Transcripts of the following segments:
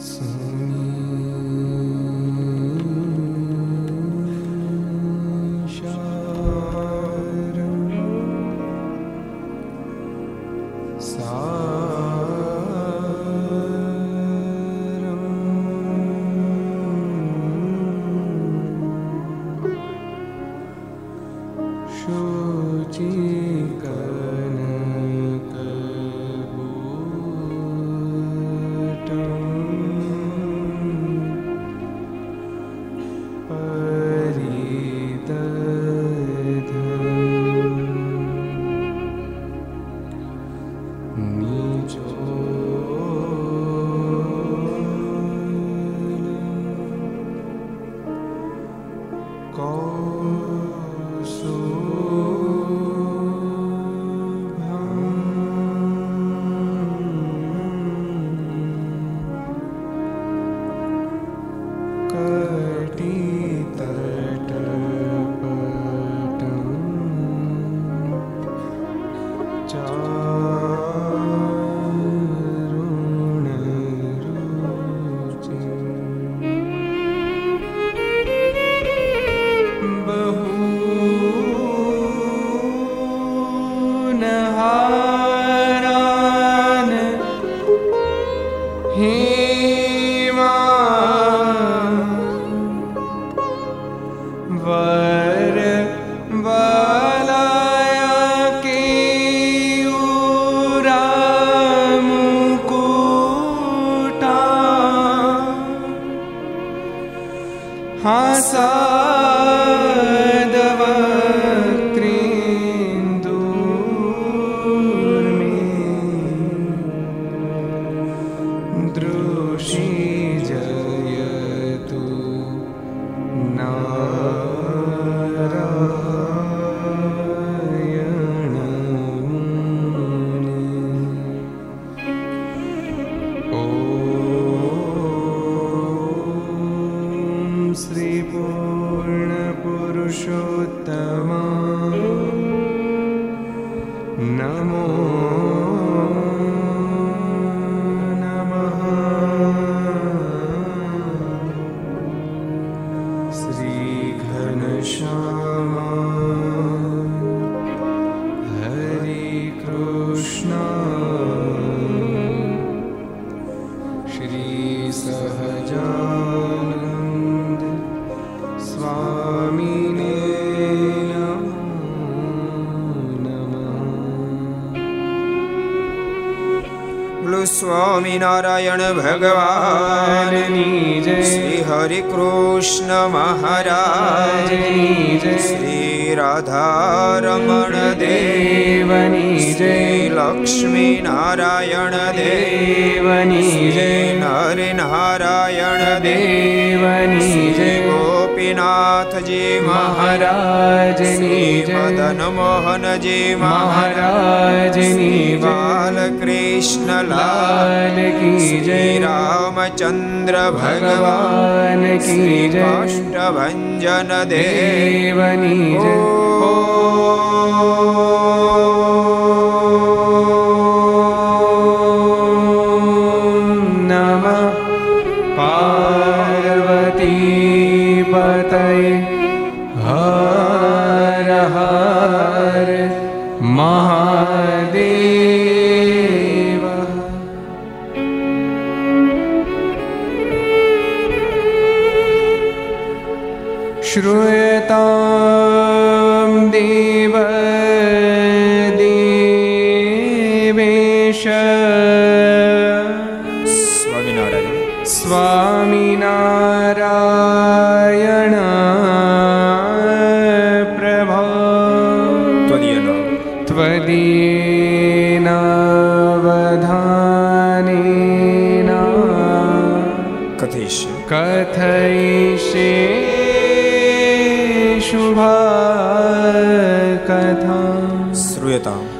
思。સ્વામિનારાયણ ભગવાનની જય શ્રી હરિ કૃષ્ણ મહારાજની જય શ્રી રાધારમણ દેવની જય લક્ષ્મી નારાયણ દેવની જય નર નારાયણ દેવની જય ગોપીનાથજી મહારાજની મદન મોહનજી મહારાજની कृष्णलाल की जय रामचन्द्र भगवान् की काष्ठभञ्जन देवनी ओ દેવની જય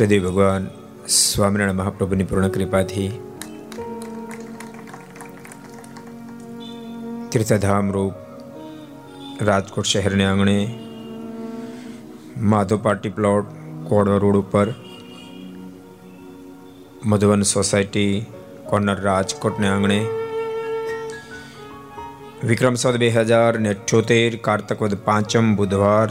ઈષ્ટદેવ ભગવાન, સ્વામિનારાયણ મહાપ્રભુની પૂર્ણ કૃપાથી તીર્થધામ રૂપ રાજકોટ શહેરને આંગણે માધવ પાર્ટી પ્લોટ કોડવા રોડ ઉપર મધુવન સોસાયટી કોર્નર રાજકોટને આંગણે વિક્રમ સંવત બે હજાર ને અઠ્યોતેર કાર્તકવદ પાંચમ બુધવાર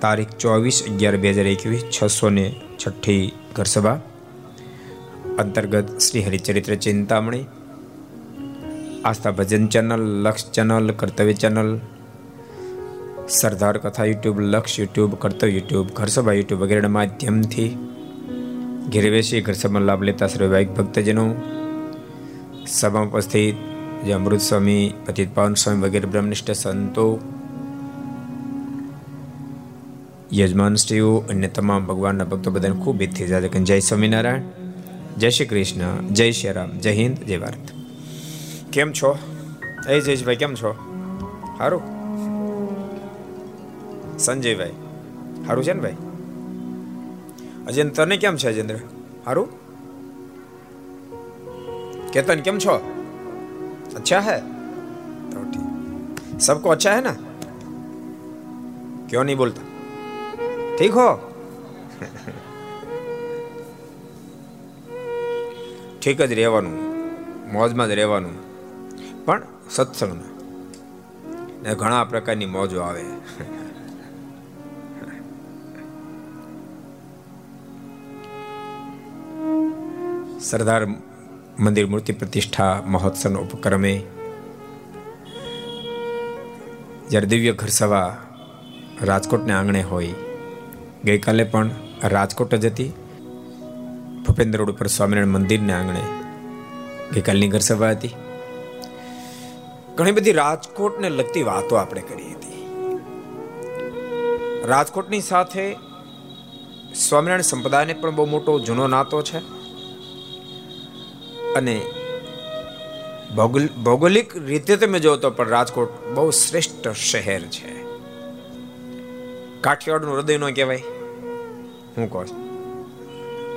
તારીખ ચોવીસ અગિયાર બે હજાર એકવીસ, છસો ને છઠ્ઠી ઘરસભા. અંતર્ગત Shri Haricharitra Chintamani. Aastha Bhajan channel, Laksh channel, Kartavya channel. Sardar Katha YouTube, Laksh YouTube, કર્તવ્ય યુટ્યુબ, ઘરસભા યુટ્યુબ વગેરેના માધ્યમથી ઘેરવેશી બેસી ઘરસભામાં લાભ લેતા સર્વે ભક્તજનો. સભામાં ઉપસ્થિત જે અમૃત સ્વામી, પતિત પાવન સ્વામી વગેરે બ્રહ્મનિષ્ઠ સંતો યજમાન શ્રીઓ અને તમામ ભગવાનના ભક્તો બધાને ખૂબ ઈચ્છે જાજે કે જય સ્વામિનારાયણ જય શ્રી કૃષ્ણ જય શ્રી રામ જય હિન્દ જય ભારત કેમ છો એ જયેશભાઈ કેમ છો સારું સંજયભાઈ સારું છે ને ભાઈ અજેન તને કેમ છે અજેન્દ્ર સારું કેતન કેમ છો अच्छा है तो ठीक सबको अच्छा है ना क्यों नहीं बोलता ठीक हो ઠીક જ રહેવાનું મોજમાં જ રહેવાનું પણ સત્સંગમાં ને ઘણા પ્રકારની મોજો આવે સરદાર મંદિર મૂર્તિ પ્રતિષ્ઠા મહોત્સવનો ઉપક્રમે જ્યારે દિવ્ય ઘર સભા રાજકોટને આંગણે હોય ગઈકાલે પણ રાજકોટ જ હતી. ભૂપેન્દ્ર રોડ ઉપર સ્વામિનારાયણ મંદિરના આંગણે ગઈકાલની ઘર સભા હતી. ઘણી બધી રાજકોટને લગતી વાતો આપણે કરી હતી. રાજકોટની સાથે સ્વામિનારાયણ સંપ્રદાયને પણ બહુ મોટો જૂનો નાતો છે. અને ભૌગોલિક રીતે તમે જો પણ રાજકોટ બહુ શ્રેષ્ઠ શહેર છે. કાઠિયાવાડનું હૃદય નો કહેવાય. હું કહું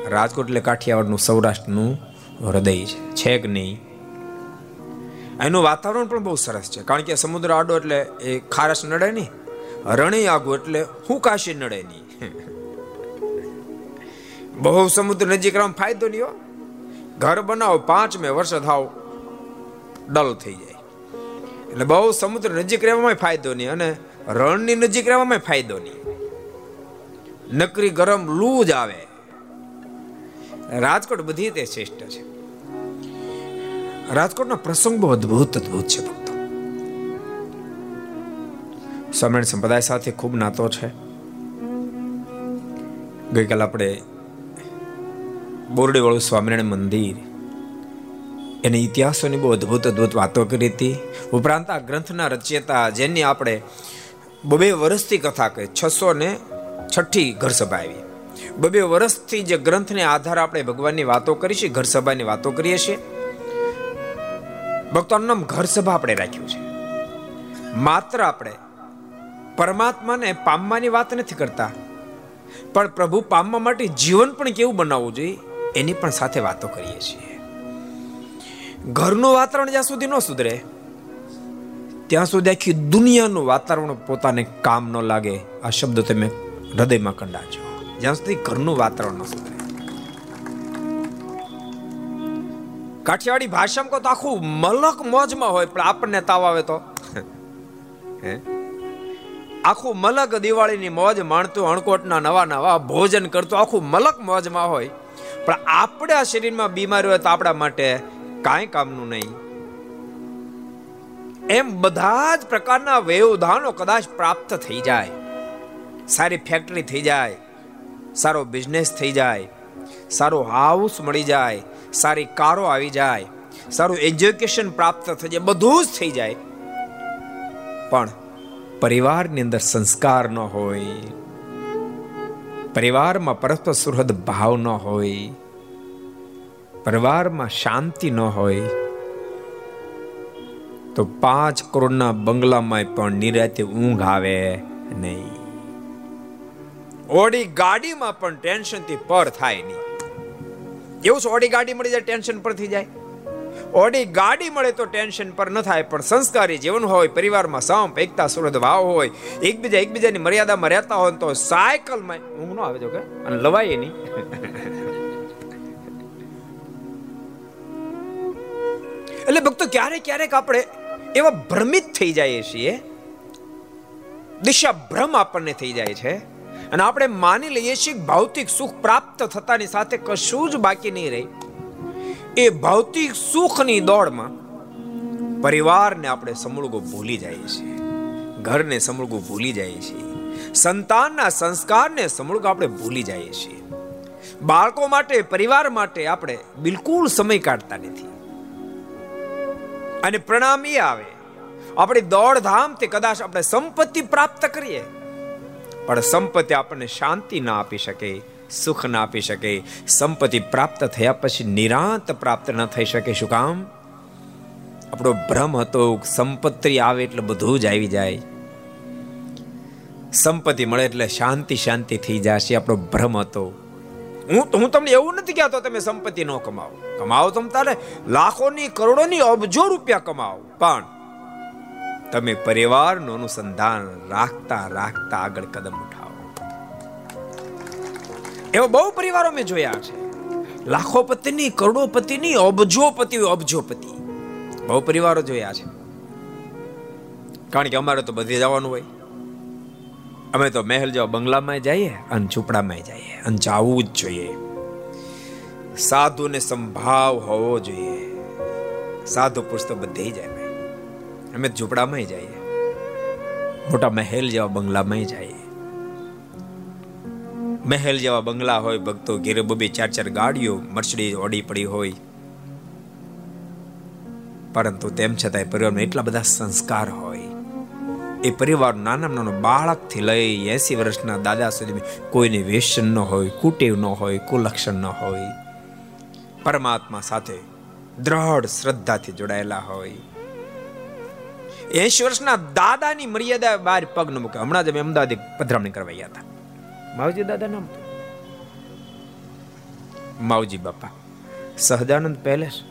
રાજકોટ એટલે કાઠિયાવાડનું સૌરાષ્ટ્રનું હૃદય છે. છે કે નહીં? એનું વાતાવરણ પણ બહુ સરસ છે. કારણ કે સમુદ્ર આડો એટલે એ ખારસ નડે નહીં. રણે આગું એટલે હું કાશી નડે નહીં. બહુ સમુદ્ર નજીક રામ ફાયદો નહીં હો. ઘર બનાવો પાંચ મે વર્ષ થાવ ડલ થઈ જાય. એટલે બહુ સમુદ્ર નજીક રહેવામાં ફાયદો નહીં. અને રણની નજીક રહેવામાં ફાયદો નહીં. નકરી ગરમ લૂ જ આવે. રાજકોટ બધી તે શ્રેષ્ઠ છે. રાજકોટનો પ્રસંગ બહુ અદભુત અદભુત છે ભક્તો. સ્વામિનારાયણ સંપ્રદાય સાથે ખૂબ નાતો છે. ગઈકાલ આપણે બોરડીવાળું સ્વામિનારાયણ મંદિર, એની ઇતિહાસોની બહુ અદભુત અદભુત વાતો કરી હતી. ઉપરાંત આ ગ્રંથના રચયતા જેની આપણે બબે વર્ષથી કથા કહે, છસો ને છઠ્ઠી ઘર સભા આવી. બબે વર્ષથી જે ગ્રંથને આધાર આપણે ભગવાનની વાતો કરી છે ઘર સભાની વાતો કરીએ છીએ, ભક્તોનું નામ ઘર સભા આપણે રાખ્યું છે. માત્ર આપણે પરમાત્માને પામવાની વાત નથી કરતા, પણ પ્રભુ પામવા માટે જીવન પણ કેવું બનાવવું જોઈએ, એની પણ સાથે વાતો કરીએ છીએ. ઘરનું વાતાવરણ જ્યાં સુધી ન સુધરે ત્યાં સુધી આખી દુનિયાનું વાતાવરણ પોતાને કામ ન લાગે. આ શબ્દ તમે હૃદયમાં કંડાજો જ્યાં સુધી ઘરનું વાતાવરણ ન સુધરે. કાઠિયાવાડી ભાષામાં કહો તો આખું મલક મોજમાં હોય, પણ આપણને તાવ આવે તો. આખું મલક દિવાળીની મોજ માણતું, અણકોટના નવા નવા ભોજન કરતું, આખું મલક મોજમાં હોય. પણ આપણે આ શરીરમાં બીમારી હોય તો આપણા માટે કાંઈ કામનું નહીં. એમ બધા જ પ્રકારના વ્યવધાનો કદાચ પ્રાપ્ત થઈ જાય. સારી ફેક્ટરી થઈ જાય, સારો બિઝનેસ થઈ જાય, સારો હાઉસ મળી જાય, સારી કારો આવી જાય, સારું એજ્યુકેશન પ્રાપ્ત થઈ જાય, બધું જ થઈ જાય. પણ પરિવારની અંદર સંસ્કાર ન હોય, પરિવારમાં પરસ્પર સુહૃદ ભાવ ન હોય, પરિવારમાં શાંતિ ન હોય તો પાંચ કરોડના બંગલામાં પણ નિરાતે ઊંઘ આવે નહીં. ઓડી ગાડીમાં પણ ટેન્શનથી પર થાય નહીં. એવું છે, ઓડી ગાડી મળી જાય, ટેન્શન પર થઈ જાય? ઓડી ગાડી મળે તો ટેન્શન પર ન થાય, પણ સંસ્કારી જીવન હોય, પરિવારમાં સંપ, એકતા સુરત ભાવ હોય, એકબીજા એકબીજાની મર્યાદામાં રહેતા હોય તો સાયકલમાં ઊંઘ ન આવે જો કે, અને લવાય નહીં. એટલે ભક્તો, ક્યારેક ક્યારેક આપણે એવા ભ્રમિત થઈ જઈએ છીએ. દિશા ભ્રમ આપણને થઈ જાય છે. અને આપણે માની લઈએ છીએ ભૌતિક સુખ પ્રાપ્ત થતાની સાથે કશું જ બાકી નહીં રહે. એ ભૌતિક સુખની દોડમાં પરિવારને આપણે સમૂળગો ભૂલી જઈએ છીએ. ઘરને સમૂળગું ભૂલી જઈએ છીએ. સંતાનના સંસ્કારને સમૂળગો આપણે ભૂલી જઈએ છીએ. બાળકો માટે, પરિવાર માટે આપણે બિલકુલ સમય કાઢતા નથી. અને પ્રણામ એ આવે. આપણી તે કદાચ આપણે સંપત્તિ પ્રાપ્ત કરીએ. પણ સંપત્તિ આપણને શાંતિ ના આપી શકે, સુખ ના આપી શકે. સંપત્તિ પ્રાપ્ત થયા પછી નિરાંત પ્રાપ્ત ન થઈ શકે. શું કામ? આપણો ભ્રમ હતો, સંપત્તિ આવે એટલે બધું જ આવી જાય. સંપત્તિ મળે એટલે શાંતિ શાંતિ થઈ જશે, આપણો ભ્રમ હતો. હું હું તમને એવું નથી કહેતો તમે સંપત્તિ ન કમાવો. કમાવો તમ તારે? લાખોની, કરોડોની અબજો રૂપિયા કમાવો. પણ તમે પરિવારનું અનુસંધાન રાખતા રાખતા આગળ કદમ ઉઠાવો. એવા બહુ પરિવારો મેં જોયા છે. લાખોપતિની કરોડોપતિની અબજોપતિ અબજોપતિ બહુ પરિવારો જોયા છે. કારણ કે અમારે તો બધે જવાનું હોય. અમે તો મહેલ જેવા બંગલામાં જઈએ અને ઝૂંપડામાં જઈએ અને જવું જ જોઈએ. સાધુને સંભાવ હોવો જોઈએ. સાધુ પુરુષ તો બધે જાય ભાઈ. અમે ઝૂંપડામાં જઈએ. મોટા મહેલ જેવા બંગલામાં જઈએ. મહેલ જેવા બંગલા હોય, ભક્તો ઘેરે બબે ચાર ચાર ગાડીઓ મર્સિડીઝ ઓડી પડી હોય. પરંતુ તેમ છતાંય પરિવારમાં એટલા બધા સંસ્કાર હોય. એ પરિવાર નાના નાનો બાળકથી લઈ એસી વર્ષના દાદા સુધી કોઈને વેસન ન હોય, કુટેવ ન હોય, કુલક્ષણ ન હોય. પરમાત્મા સાથે દ્રઢ શ્રદ્ધાથી જોડાયેલા હોય. એસી વર્ષના દાદાની મર્યાદા બહાર પગ ન મૂકે. હમણાં જ અમે અમદાવાદ પધરામણી કરવા ગયા હતા. માવજી દાદા નામ? માવજી બાપા. સહજાનંદ પેલેસ?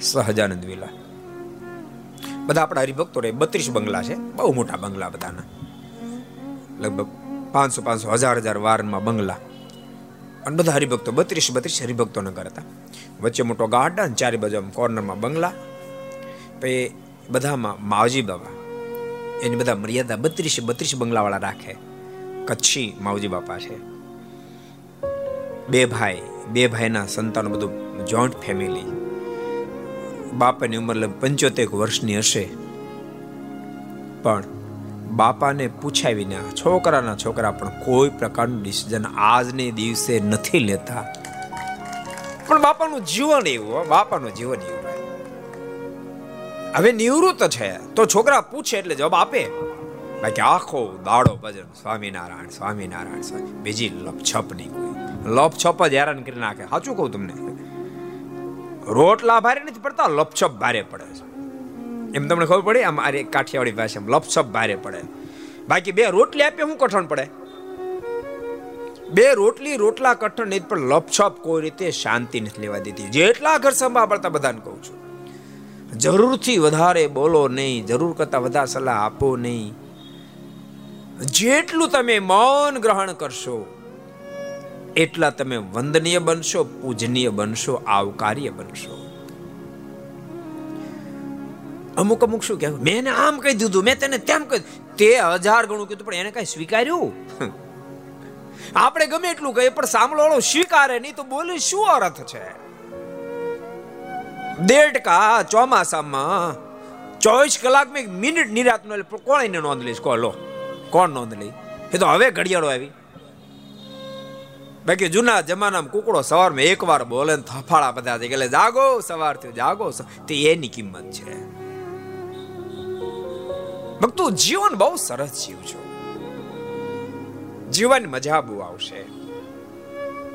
સહજાનંદ વિલા. બધા આપણા હરિભક્તો રહે. બત્રીસ બંગલા છે. બહુ મોટા બંગલા બધાના. લગભગ પાંચસો પાંચસો હજાર હજાર વારમાં બંગલા. અને બધા હરિભક્તો, બત્રીસ બત્રીસ હરિભક્તો ન હતા. વચ્ચે મોટો ગાર્ડન ચારે બાજુ કોર્નરમાં બંગલા. પછી બધામાં માવજી બાબા એની બધા મર્યાદા બત્રીસ બત્રીસ બંગલાવાળા રાખે. કચ્છી માવજી બાપા છે. બે ભાઈ, બે ભાઈના સંતાનો બધું જોઈન્ટ ફેમિલી બાપાની ઉંમર લગભગ પંચોતેર વર્ષની હશે. પણ બાપાને પૂછાય વિના છોકરાના છોકરા પણ કોઈ પ્રકારનું ડિસિઝન આજને દિવસે નથી લેતા. પણ બાપાનું જીવન એવું બાપાનું જીવન એવું હવે નિવૃત્ત છે, તો છોકરા પૂછે એટલે જવાબ આપે. બાકી આખો દાડો ભજન, સ્વામિનારાયણ સ્વામિનારાયણ, સ્વામી. બીજી લપછપ નહીં કોઈ. લપછપ જ હેરાન કરી નાખે. સાચું કહું તમને? રોટલા ભારે નથી પડતા, લપછપ ભારે પડે છે. એમ તમને ખબર પડે? આમ આરે કાઠિયાવાડી ભાષામાં લપછપ ભારે પડે. બાકી બે રોટલી આપે શું કઠણ પડે? બે રોટલી રોટલા કઠણ નહીં, પણ લપછપ કોઈ રીતે શાંતિ નથી લેવા દીધી જેટલા ઘર સંભાળતા બધાને કહું છું. જરૂરથી વધારે બોલો નહીં, જરૂર કરતા વધારે સલાહ આપો નહીં. જેટલું તમે મૌન ગ્રહણ કરશો, એટલા તમે વંદનીય બનશો, પૂજનીય બનશો, આવકાર્ય બનશો. અમુક અમુક શું કહેવું મેં એને આમ કહી દીધું, મેં તેને તેમ કહી તે હજાર ગણું કીધું, પણ એને કઈ સ્વીકાર્યું? આપણે ગમે એટલું કહીએ, પણ સાંભળો સ્વીકારે નહીં તો બોલી શું અર્થ છે? દેડકા ચોમાસામાં ચોવીસ કલાકમાં એક મિનિટ નિરાત નો કોણ એને નોંધ લઈશ? કોણ? લો. કોણ નોંધ લઈ? એ તો હવે ઘડિયાળો આવી. બાકી જૂના જમાનામાં કુકડો સવારમાં એકવાર બોલે ને થફાળા બધા એટલે જાગો સવાર થયો જાગો તે એની કિંમત છે. ભક્તો, જીવન બહુ સરસ જીવ છો જીવન મજા બહુ આવશે.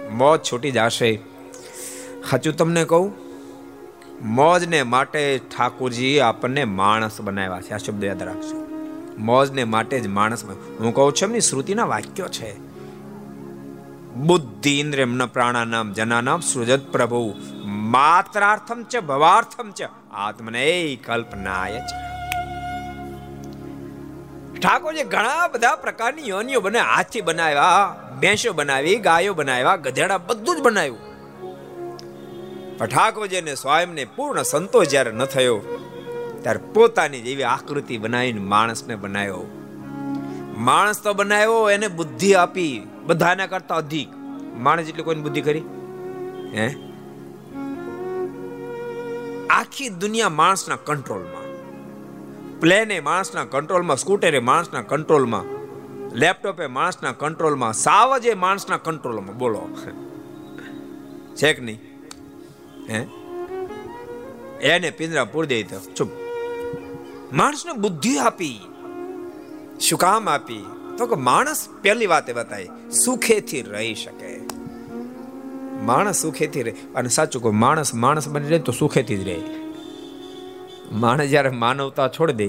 મોજ છૂટી જશે. સાચું તમને કહું, મોજને માટે ઠાકોરજી આપણને માણસ બનાવ્યા છે. આ શબ્દ યાદ રાખજો. મોજને માટે જ માણસ હું કહું છું એમની શ્રુતિના વાક્યો છે. બુદ્ધિ ઇન્દ્રિયમ પ્રાણાનામ, જનાનામ, સૃજત પ્રભુ, માત્રાર્થમ ચ ભવાર્થમ ચ આત્મને કલ્પનાય છે. ઠાકોરજી ઘણા બધા પ્રકારની યોનિઓ બને, હાથી બનાવ્યા, ભેંસો બનાવી, ગાયો બનાવ્યા, ગધેડા બધું જ બનાવ્યું. પણ ઠાકોરજીને સ્વયંને પૂર્ણ સંતોષ જ્યારે ન થયો, ત્યારે પોતાની જેવી આકૃતિ બનાવીને માણસને બનાવ્યો. માણસ તો બનાવ્યો, એને બુદ્ધિ આપી બધાના કરતા અધિક. માણસ એટલે કોઈની બુદ્ધિ કરી હે? આખી દુનિયા માણસના કંટ્રોલમાં પ્લેને માણસના કંટ્રોલમાં, સ્કૂટરે માણસના કંટ્રોલમાં, લેપટોપે માણસના કંટ્રોલમાં, સાવજે માણસના કંટ્રોલમાં. બોલો. છે કે નહીં? હે? એને પિંજરા પૂરી દઈ તો ચૂપ. માણસને બુદ્ધિ આપી. શું કામ આપી? તો કે માણસ પહેલી વાતે બતાય, સુખેથી રહી શકે. માણસ સુખેથી રહે. અને સાચું કોઈ માણસ માણસ બની રહે તો સુખેથી જ રહે. માણસ જ્યારે માનવતા છોડી દે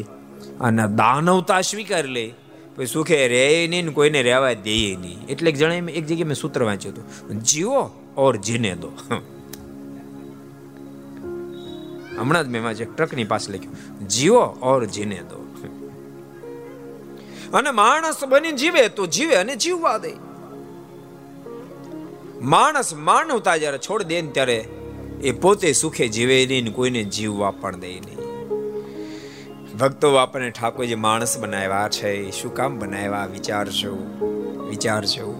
અને દાનવતા સ્વીકારી લે, પછી સુખે રહે નહીં ને કોઈને રહેવા દે નહીં. એટલે એક મેં એક જગ્યાએ મેં સૂત્ર વાંચ્યું હતું. જીવો ઓર જીને દો. હમણાં જ મેં વાંચ્યું ટ્રકની પાસે લખ્યું. જીવો ઓર જીને દો. અને માણસ બની જીવે તો જીવે અને જીવવા દે. માણસ માનવતા જ્યારે છોડ દે ને ત્યારે એ પોતે સુખે જીવે નહીં કોઈને જીવવા પણ દે નહીં. ભક્તો આપણને ઠાકોરજી માણસ બનાવ્યા છે. શું કામ બનાવ્યા? વિચારજો. વિચારજો.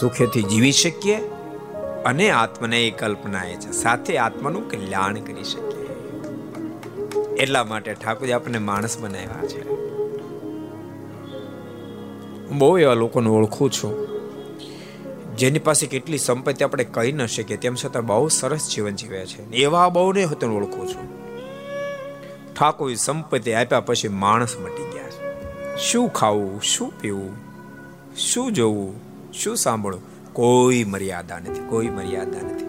સુખેથી જીવી શકીએ અને આત્મને એ કલ્પના એ છે. સાથે આત્માનું કલ્યાણ કરી શકીએ. એટલા માટે ઠાકોરજી આપણને માણસ બનાવ્યા છે. બહુ એવા લોકોને ઓળખું છું, જેની પાસે કેટલી સંપત્તિ આપણે કહી ન શકીએ. તેમ છતાં બહુ સરસ જીવન જીવે છે. એવા બહુ ને હું ઓળખું છું. ઠાકોર સંપત્તિ આપ્યા પછી માણસ મટી ગયા. છે શું ખાવું, શું પીવું, શું જોવું, શું સાંભળવું? કોઈ મર્યાદા નથી, કોઈ મર્યાદા નથી.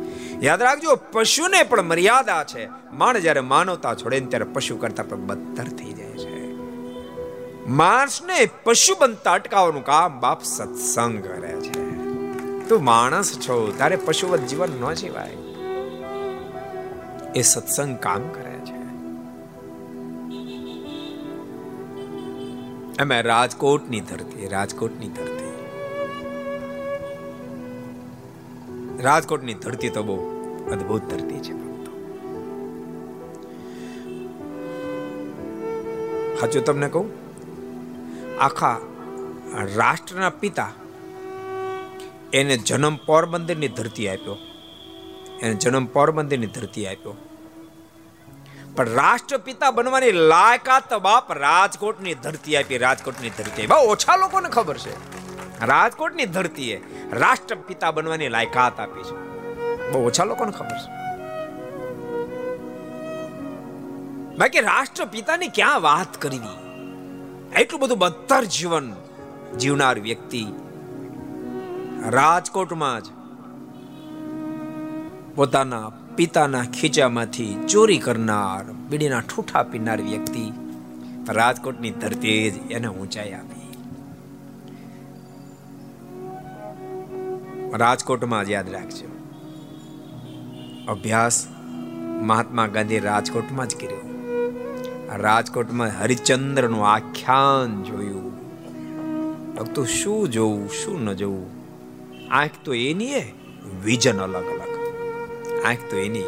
યાદ રાખજો, પશુને પણ મર્યાદા છે. માણ જ્યારે માનવતા છોડે ને ત્યારે પશુ કરતા પણ બદતર થઈ જાય છે. માણસને પશુ બનતા અટકાવવાનું કામ બાપ સત્સંગ કરે છે. તું માણસ છો, તારે પશુવત જીવન ન જીવાય. એ સત્સંગ કામ કરે. અમે રાજકોટની ધરતી રાજકોટની ધરતી. રાજકોટની ધરતી તો બહુ અદ્ભુત ધરતી છે. ભક્તો તમને કહું, આખા રાષ્ટ્રના પિતા એને જન્મ પોરબંદરની ધરતી આપ્યો. એને જન્મ પોરબંદરની ધરતી આપ્યો. પણ રાષ્ટ્રપિતા બનવાની લાયકાત બાપ રાજકોટની ધરતી આપી, રાજકોટની ધરતી બહુ ઓછા લોકોને ખબર છે. રાજકોટની ધરતીએ રાષ્ટ્રપિતા બનવાની લાયકાત આપી છે. બહુ ઓછા લોકોને ખબર છે. બાકી રાષ્ટ્રપિતાની ક્યાં વાત કરવી? એટલું બધું બદતર જીવન જીવનાર વ્યક્તિ રાજકોટમાં જ પોતાના પિતાના ખીચામાંથી ચોરી કરનાર, બીડીના ઠૂઠા પીનાર વ્યક્તિ રાજકોટની ધરતી જ એને ઊંચાઈ આપી. રાજકોટમાં જ યાદ રાખજો. અભ્યાસ મહાત્મા ગાંધી રાજકોટમાં જ કર્યો. રાજકોટમાં હરિચંદ્રનું આખ્યાન જોયું. ભક્તો શું જોવું, શું ન જોવું? આંખ તો એની વિઝન અલગ અલગ આંખ તો એની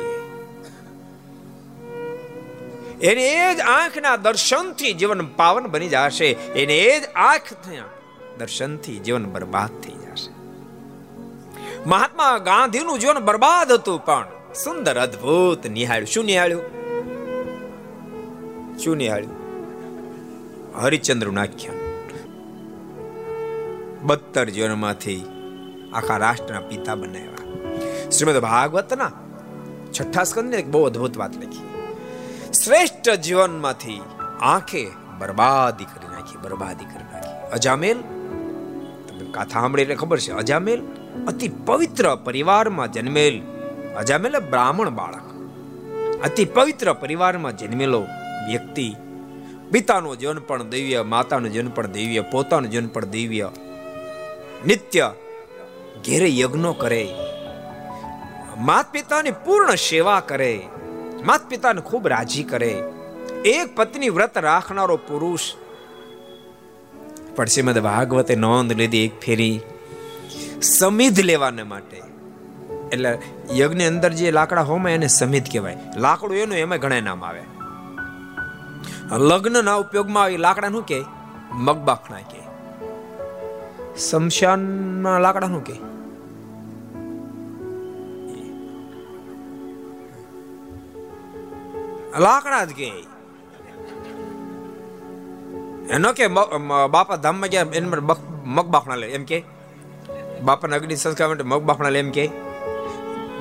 એને એ જ આંખના દર્શનથી જીવન પાવન બની જશે. એને એ જ આંખ દર્શનથી જીવન બરબાદ થઈ જશે. મહાત્મા ગાંધીનું જીવન બરબાદ હતું, પણ સુંદર, અદ્ભુત નિહાળ્યું. શું નિહાળ્યું? શું નિહાળ્યું? હરિચંદ્રનું આખ્યાન. બત્તર જીવનમાંથી આખા રાષ્ટ્રના પિતા બનાવ્યા. શ્રીમદ ભાગવતના છઠ્ઠા સ્કંદને એક બહુ અદ્ભુત વાત લખી. શ્રેષ્ઠ જીવનમાંથી આંખે બરબાદી કરી નાખી, બરબાદી કરી નાખી. અજામેલ, તમે કાથા સાંભળી એટલે ખબર છે, અજામેલ અતિ પવિત્ર પરિવારમાં જન્મેલ, અજામેલ બ્રાહ્મણ બાળક. અતિ પવિત્ર પરિવારમાં જન્મેલો વ્યક્તિ, પિતાનું જીવન પણ દૈવ્ય, માતાનું જીવન પણ દૈવ્ય, પોતાનું જીવન પણ દૈવ્ય, નિત્ય ઘેરે યજ્ઞો કરે. માત પિતાની પૂર્ણ સેવા કરે. માત પિતાને ખૂબ રાજી કરે. એક પત્ની વ્રત રાખનારો પુરુષ પણ શ્રીમદ ભાગવતે નોંધ લીધી એક ફેરી સમિધ લેવાને માટે. એટલે યજ્ઞ અંદર જે લાકડા હોમે એને સમિધ કહેવાય. લાકડું એનું એમાં ઘણા નામ આવે. લગ્નના ઉપયોગમાં આવી લાકડા નું કે મગબાખણા કે શમશાનના લાકડા નું કે લાકડા જ કે. એનો કે બાપા ધામમાં ગયા, એને મગ બાફણા લે, એમ કે. બાપાના અગ્નિ સંસ્કાર માટે મગ બાફણા લે, એમ કે.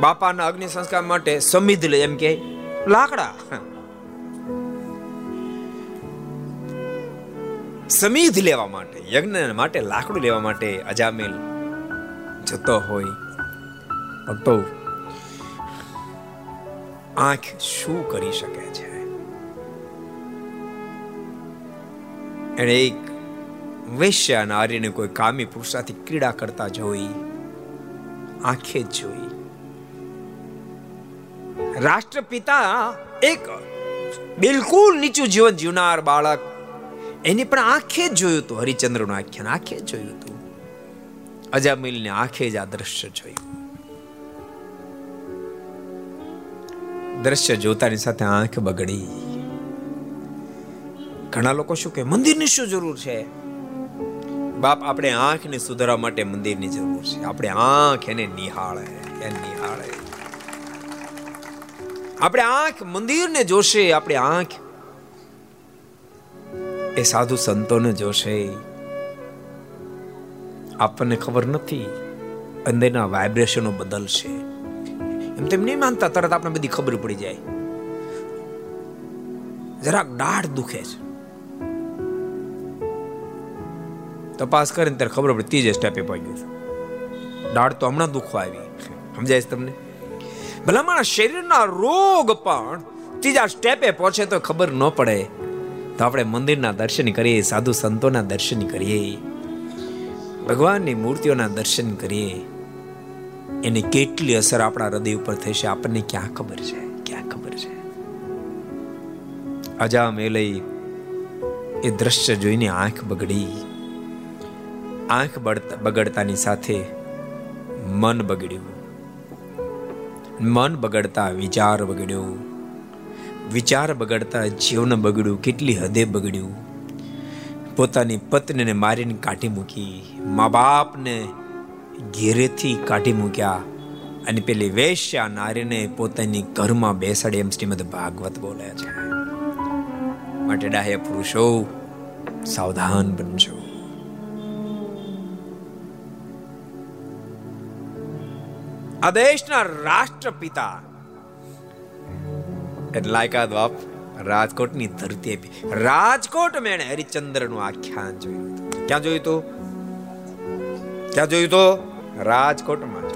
બાપાના અગ્નિ સંસ્કાર માટે સમિધ લે, એમ કે. લાકડા. સમિધ લેવા માટે, યજ્ઞ માટે, લાકડું લેવા માટે અજામેલ જતો હોય, ભક્તો આંખ શું કરી શકે છે? એણે એક વૈશ્ય નારીને કોઈ કામી પુરુષાથી ક્રીડા કરતા જોઈ, આંખે જ જોઈ. રાષ્ટ્રપિતા એક બિલકુલ નીચું જીવન જીવનાર બાળક, એની પણ આંખે જ જોયું હતું, હરિચંદ્રનું આખ્યાન આંખે જ જોયું હતું. અજામિલને આંખે જ આ દ્રશ્ય જોયું. દ્રશ્ય જોતાની સાથે આંખ બગડી. ઘણા લોકો શું કે મંદિરની શું જરૂર છે? બાપ, આપણે આંખને સુધારવા માટે મંદિરની જરૂર છે. આપણે આંખ એને નિહાળે એને નિહાળે. આપણે આંખ મંદિરને જોશે, આપણે આંખ એ સાધુ સંતોને જોશે. આપણને ખબર નથી, અંદરના વાઇબ્રેશનો બદલશે. એમ તેમ નહીં માનતા, તરત આપણે બધી ખબર પડી જાય. જરાક દાઢ દુખે છે. તપાસ કરીને ત્યારે ખબર પડે, ત્રીજે સ્ટેપે પહોંચ્યું છે. દાઢ તો હમણાં દુખવા આવી. સમજાય છે તમને? ભલામણ શરીરના રોગ પણ ત્રીજા સ્ટેપે પહોંચે તો ખબર ન પડે. તો આપણે મંદિરના દર્શન કરીએ, સાધુ સંતોના દર્શન કરીએ. ભગવાનની મૂર્તિઓના દર્શન કરીએ. એની કેટલી અસર આપણા હૃદય ઉપર થશે, આપણને ક્યાં ખબર છે? ક્યાં ખબર છે? અજા મેલઈ એ દ્રશ્ય જોઈને આંખ બગડી. આંખ બગડતાની સાથે મન બગડ્યું. મન બગડતા વિચાર બગડ્યો. વિચાર બગડતા જીવન બગડ્યું, કેટલી હદે બગડ્યું. પોતાની પત્નીને મારીને કાઢી મૂકી, મા બાપને ઘેરેથી કાઢી મૂક્યા અને પેલી વેશ્યા નારીને પોતાની ઘરમાં બેસાડી એમ શ્રીમદ ભાગવત બોલે છે. માટે ડાહ્ય પુરુષો, સાવધાન બનજો. આ દેશના રાષ્ટ્રપિતા એટલે લાયકાત બાપ રાજકોટની ધરતી આપી. રાજકોટ મેણે હરિચંદ્રનું આખ્યાન જોયું ક્યાં જોયું તું ક્યાં જોયું તો? રાજકોટમાં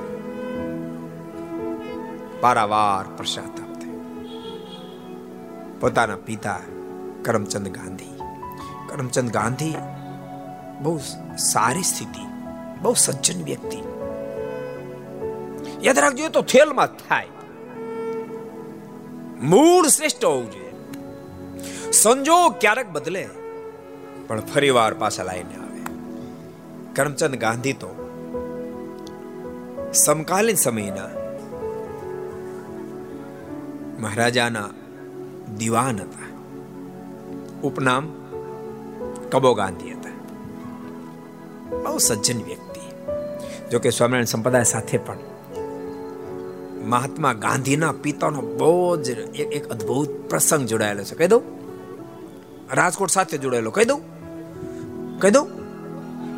પારાવાર પ્રસાદ પોતાના પિતા કરમચંદ ગાંધી. કરમચંદ ગાંધી બહુ સારી સ્થિતિ, બહુ સજ્જન વ્યક્તિ. યાદ રાખજો તો થેલમાં થાય. મૂળ શ્રેષ્ઠ હોવું જોઈએ. સંજોગ ક્યારેક બદલે, પણ ફરીવાર પાછા આવે. કરમચંદ ગાંધી તો સમકાલીન સમયના મહારાજાના દિવાન હતા. ઉપનામ કબો ગાંધી હતા. બહુ સજ્જન વ્યક્તિ. જો કે સ્વામિનારાયણ સંપ્રદાય સાથે પણ મહાત્મા ગાંધીના પિતાનો બહુ જ એક અદ્ભુત પ્રસંગ જોડાયેલો છે. કહી દઉં? રાજકોટ સાથે જોડાયેલો. કહી દઉં? કહી દઉં?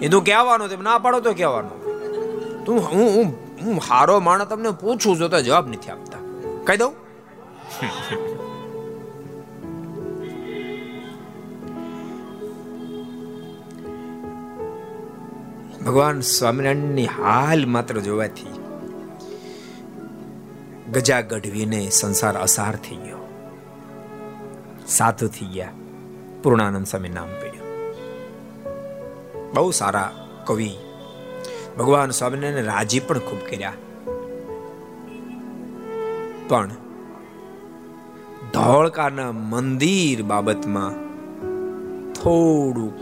એ કહેવાનું તેમ ના પાડો તો કહેવાનું. તું હું હું હું હારો માણસ તમને પૂછું છું તો જવાબ નથી આપતા. કહી દઉં? ભગવાન સ્વામિનારાયણની હાલ માત્ર જોવાથી ગજા ગઢવીને સંસાર અસાર થઈ ગયો. સાધુ થઈ ગયા. પૂર્ણાનંદ સ્વામી નામ પડ્યું બહુ સારા કવિ. ભગવાન સ્વામિનારાયણ રાજી પણ ખૂબ કર્યા. પણ ધોળકાના મંદિર બાબતમાં થોડું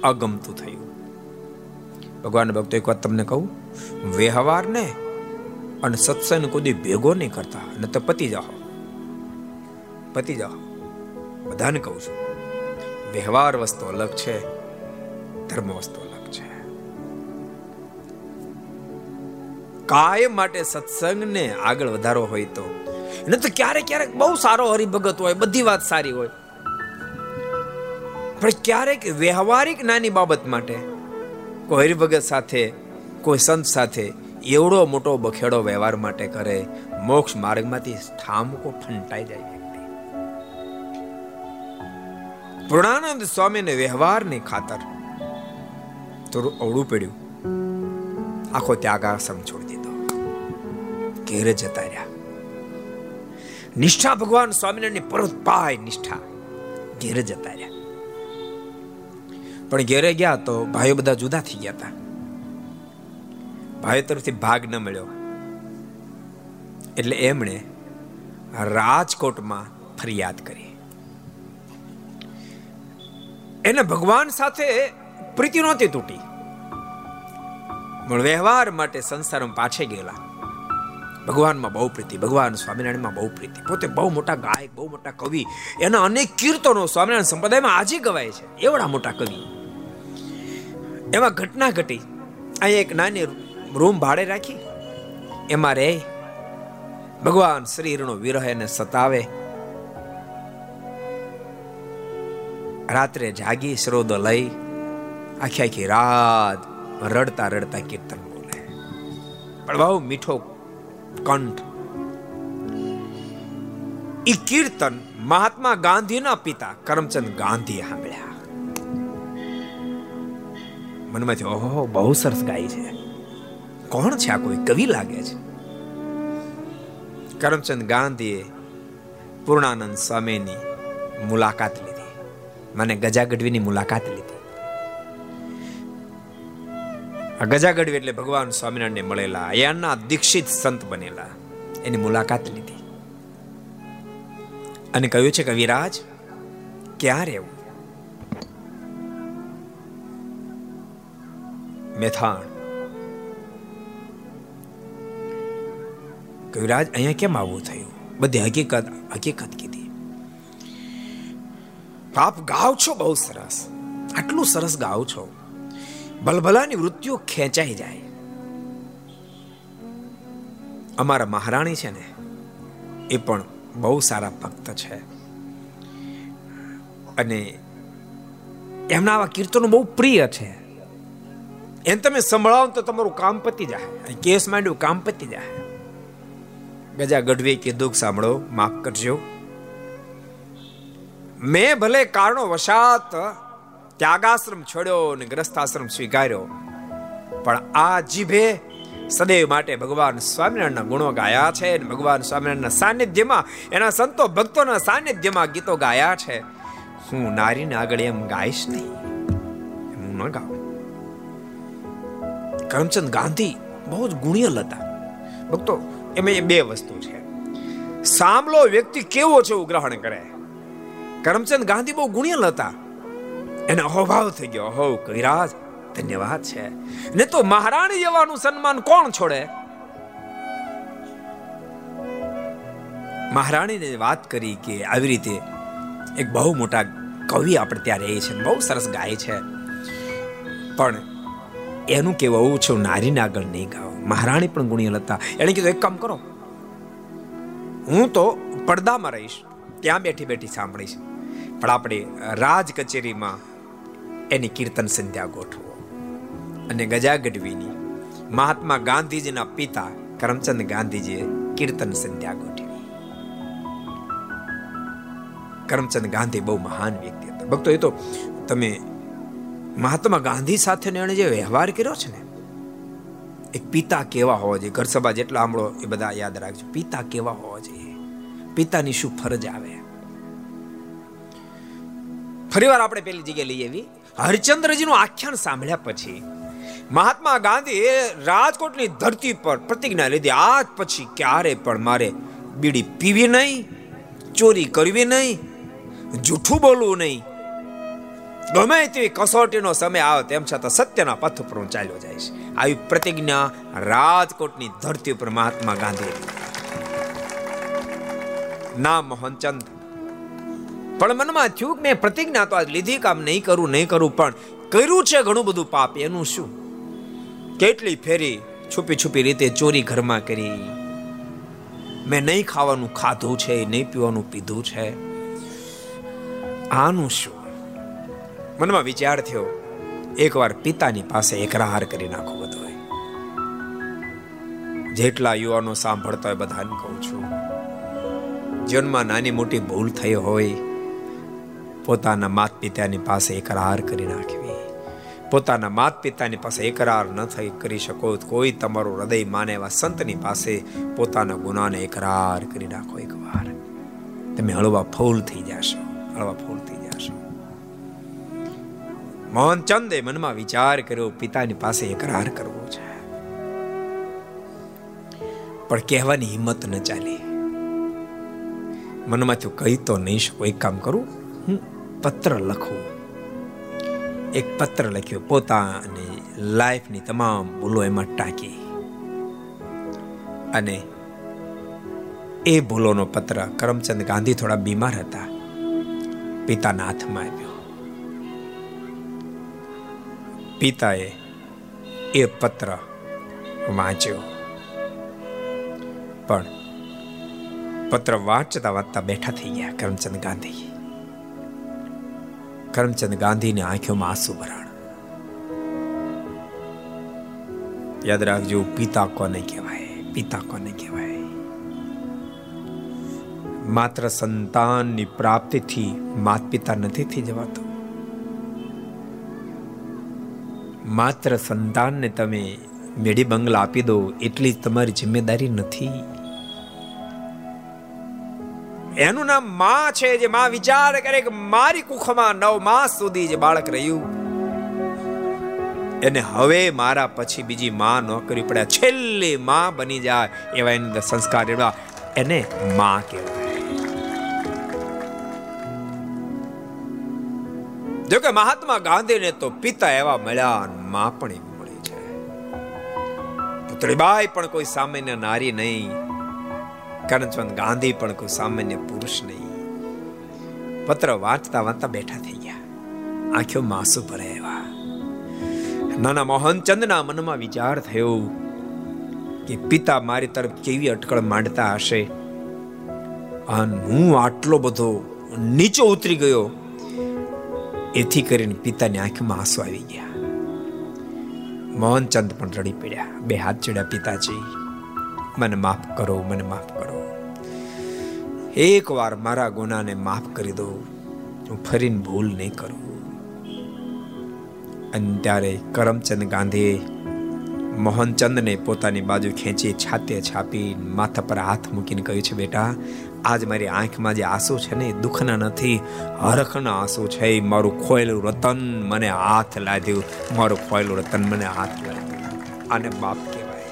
અગમતું થયું. ભગવાન ભક્તો એક વાત તમને કહું, વ્યવહારને અને સત્સંગ કોઈ ભેગો નહીં કરતા, ન તો પતી જાઓ. પતી જાઓ. બધાને કહું છું, વ્યવહાર વસ્તુ અલગ છે. ધર્મ વસ્તુ અલગ છે. કાયમ માટે સત્સંગને આગળ વધારવો હોય તો. ન તો ક્યારેક ક્યારેક બહુ સારો હરિભગત હોય, બધી વાત સારી હોય. પણ ક્યારેક વ્યવહારિક નાની બાબત માટે કોઈ હરિભગત સાથે, કોઈ સંત સાથે એવડો મોટો બખેડો વ્યવહાર માટે કરે, મોક્ષ માર્ગમાંથી ઠામકો ફંટાઈ જાય વ્યક્તિ. પૂર્ણાનંદ સ્વામીને વ્યવહારની ખાતર થોડું અવળું પડ્યું. આખો ત્યાગ આશ્રમ છોડી દીધો. ઘેર જતા રહ્યા. નિષ્ઠા ભગવાન સ્વામિનારાયણની પર્વત પાય નિષ્ઠા. ઘેર જતા રહ્યા. પણ ઘેરે ગયા તો ભાઈઓ બધા જુદા થઈ ગયા હતા. ભાઈઓ તરફથી ભાગ ન મળ્યો. એટલે એમણે રાજકોટમાં ફરિયાદ કરી. એને ભગવાન સાથે પ્રીતિ નહોતી તૂટી. પણ વ્યવહાર માટે સંસારમાં પાછે ગયેલા. ભગવાનમાં બહુ પ્રીતિ, ભગવાન સ્વામિનારાયણમાં બહુ પ્રીતિ. પોતે બહુ મોટા ગાયક, બહુ મોટા કવિ. એના અનેક કીર્તનો સ્વામિનારાયણ સંપ્રદાયમાં આજે ગવાય છે. એવડા મોટા કવિ. એમાં ઘટના ઘટી. અહીં એક નાની રૂમ ભાડે રાખી. એમાં રહે. ભગવાન શરીરનો વિરહ એને સતાવે. રાત્રે જાગી શ્રોદ લઈ. આખી આખી રાત રડતા રડતા કીર્તન બોલે. પણ બહુ મીઠો કંઠ. એ કીર્તન મહાત્મા ગાંધીના પિતા કરમચંદ ગાંધી સાંભળ્યા. મનમાંથી ઓહો, બહુ સરસ ગાય છે. કોણ છે આ કોઈ? કવિ લાગે છે. કરમચંદ ગાંધીએ પૂર્ણાનંદ સ્વામીની મુલાકાત લીધી. મને ગજા ગઢવીની મુલાકાત લીધી. આ ગજા એટલે ભગવાન સ્વામિનારાયણને મળેલા એના દીક્ષિત સંત બનેલા. એની મુલાકાત લીધી. અને કહ્યું છે, કવિરાજ, ક્યાં રહેવું? મેથાણ. કવિરાજ, અહીંયા કેમ આવવું થયું? બધી હકીકત હકીકત કીધી. આપ ગાવ છો બહુ સરસ. આટલું સરસ ગાવ છો. ભલભલાની વૃત્તિઓ ખેંચાઈ જાય. અમારા મહારાણી છે ને, એ પણ બહુ સારા ભક્ત છે. અને એમના આવા કીર્તનો બહુ પ્રિય છે. એમ તમે સંભળાવો તો તમારું કામ પતી જાય. કેસ માંડ્યું કામ પતી જાય. ગજા ગઢવી કે દુઃખ સાંભળો, માફ કરજો. મેં ભલે કારણો વશાત ત્યાગાશ્રમ છોડ્યો અને ગ્રસ્તાશ્રમ સ્વીકાર્યો. પણ આ જીભે સદૈવ માટે ભગવાન સ્વામિનારાયણના ગુણો ગાયા છે અને ભગવાન સ્વામિનારાયણના સાનિધ્યમાં એના સંતો ભક્તોના સાનિધ્યમાં ગીતો ગાયા છે. હું નારીને આગળ એમ ગાઈશ નહીં. હું ન ગાઉં. કરમચંદ ગાંધી બહુ જ ગુણિયલ હતા. ભક્તો, એમાં એ બે વસ્તુ છે. સાંભળો વ્યક્તિ કેવો છે એવું ગ્રહણ કરે. કરમચંદ ગાંધી બહુ ગુણિયલ હતા. એને અહોભાવ થઈ ગયો. હો, કવિરાજ, ધન્યવાદ છે. ને તો મહારાણી જેવાનું સન્માન કોણ છોડે? મહારાણીને વાત કરી કે આવી રીતે એક બહુ મોટા કવિ આપણે ત્યાં રહે છે બહુ સરસ ગાય છે. પણ એનું કેવું આવું છે, નારીને આગળ નહીં ગાવ મહારાણી પણ ગુણિયલ હતા એણે કીધું, એક કામ કરો. હું તો પડદામાં રહીશ, ત્યાં બેઠી બેઠી સાંભળીશ. પણ આપણે રાજ કચેરીમાં એની કીર્તન સંધ્યા ગોઠવો. અને ગજા ગઢવીની મહાત્મા ગાંધીજીના પિતા કરમચંદ ગાંધીજીએ કીર્તન સંધ્યા ગોઠવી. કરમચંદ ગાંધી બહુ મહાન વ્યક્તિ હતા. ભક્તો, એ તો તમે મહાત્મા ગાંધી સાથે એણે જે વ્યવહાર કર્યો છે ને, એક પિતા કેવા હોવા જોઈએ. ઘર સભા જેટલા આંબળો એ બધા યાદ રાખજો. પિતા કેવા હોવા જોઈએ. પિતાની શું ફરજ આવે? ફરીવાર આપણે પેલી જગ્યાએ લઈ આવી હરિચંદ્રજીનું આખ્યાન સાંભળ્યા પછી મહાત્મા ગાંધીએ રાજકોટની ધરતી પર પ્રતિજ્ઞા લીધી. આજ પછી ક્યારે પણ મારે બીડી પીવી નહીં, ચોરી કરવી નહીં, જૂઠું બોલવું નહીં. ગમે તેવી કસોટીનો સમય આવે તેમ છતાં સત્યના પથ ઉપર હું ચાલ્યો છે. આવી પ્રતિજ્ઞા રાજકોટની ધરતી ઉપર મહાત્મા ગાંધી નામ મોહનચંદ પણ મનમાં થયું કે મેં પ્રતિજ્ઞા તો આજ લીધી કામ નહીં કરું નહીં કરું, પણ કર્યું છે ઘણું બધું પાપ, એનું શું? કેટલી ફેરી છુપી છુપી રીતે ચોરી ઘરમાં કરી. મેં નહીં ખાવાનું ખાધું છે, નહીં પીવાનું પીધું છે. આનું શું? મનમાં વિચાર થયો, એકવાર પિતાની પાસે એકરાહાર કરી નાખો બધો જેટલા યુવાનો સાંભળતા હોય બધાને કહું છું જીવનમાં નાની મોટી ભૂલ થઈ હોય પોતાના માત પિતાની પાસે એકરાર કરી નાખવી. પોતાના માત પિતાની પાસે એકરાર ન થઈ કરી શકો. કોઈ તમારું હૃદય માને એવા સંતની પાસે પોતાના ગુનાને એકરાર કરી નાખો એકવાર. તમે હળવા ફૂલ થઈ જશો. હળવા ફૂલ થઈ જશો. મોહનચંદે મનમાં વિચાર કર્યો, પિતાની પાસે એકરાર કરવો છે. પણ કહેવાની હિંમત ન ચાલી. મનમાંથી કહી તો નહીં શકો. એક કામ કરું. હું પત્ર લખું એક પત્ર લખ્યો, પોતાની લાઈફની તમામ ભૂલો એમાં ટાંકી. અને એ ભૂલોનો પત્ર કરમચંદ ગાંધી થોડા બીમાર હતા. પિતાના હાથમાં આપ્યો. પિતાએ એ પત્ર વાંચ્યો. પણ પત્ર વાંચતા વાંચતા બેઠા થઈ ગયા કરમચંદ ગાંધી. કરમચંદ ગાંધીની આંખોમાં આંસુ ભરાણ યાદ રાખજો પિતા કોને કહેવાય પિતા કોને કહેવાય માત્ર સંતાનની પ્રાપ્તિથી માત પિતા નથી થઈ જવાતો માત્ર સંતાનને તમે મેડી બંગલા આપી દો એટલી જ તમારી જિમ્મેદારી નથી એનું નામમાં છે જે માં વિચાર કરે કે મારી કુખમાં નવ માસ સુધી જે બાળક રહ્યું. એને હવે મારા પછી બીજી માં નોકરી પડે છેલ્લી માં બની જાય એવા એની અંદર સંસ્કાર એવા એને માં કહેવાય. જો કે મહાત્મા ગાંધીને તો પિતા એવા મળ્યા માં પણ એવી મળી છે પુતળીબાઈ પણ કોઈ સામાન્ય નારી નહીં. કરમચંદ ગાંધી પણ કોઈ સામાન્ય પુરુષ નહીં. પત્ર વાંચતા વાંચતા બેઠા થઈ ગયા. આંખો માસુ ભરે એવા નાના મોહનચંદના મનમાં વિચાર થયો કે પિતા મારી તરફ કેવી અટકળ માંડતા હશે. હું આટલો બધો નીચો ઉતરી ગયો, એથી કરીને પિતાની આંખમાં આંસુ આવી ગયા. મોહનચંદ પણ રડી પડ્યા. બે હાથ ચડ્યા પિતાજી, મને માફ કરો, મને માફ કરો. એક વાર મારા ગુનાને માફ કરી દો. હું ફરીને ભૂલ નહીં કરું. અને ત્યારે કરમચંદ ગાંધીએ મોહનચંદને પોતાની બાજુ ખેંચી છાતે છાપી માથા પર હાથ મૂકીને કહ્યું છે, બેટા, આજ મારી આંખમાં જે આંસુ છે ને એ દુઃખના નથી. હરખના આંસુ છે મારું ખોયેલું રતન મને હાથ લાદ્યું. મારું ખોયેલું રતન મને હાથ લાદ્યું. આને બાપ કહેવાય.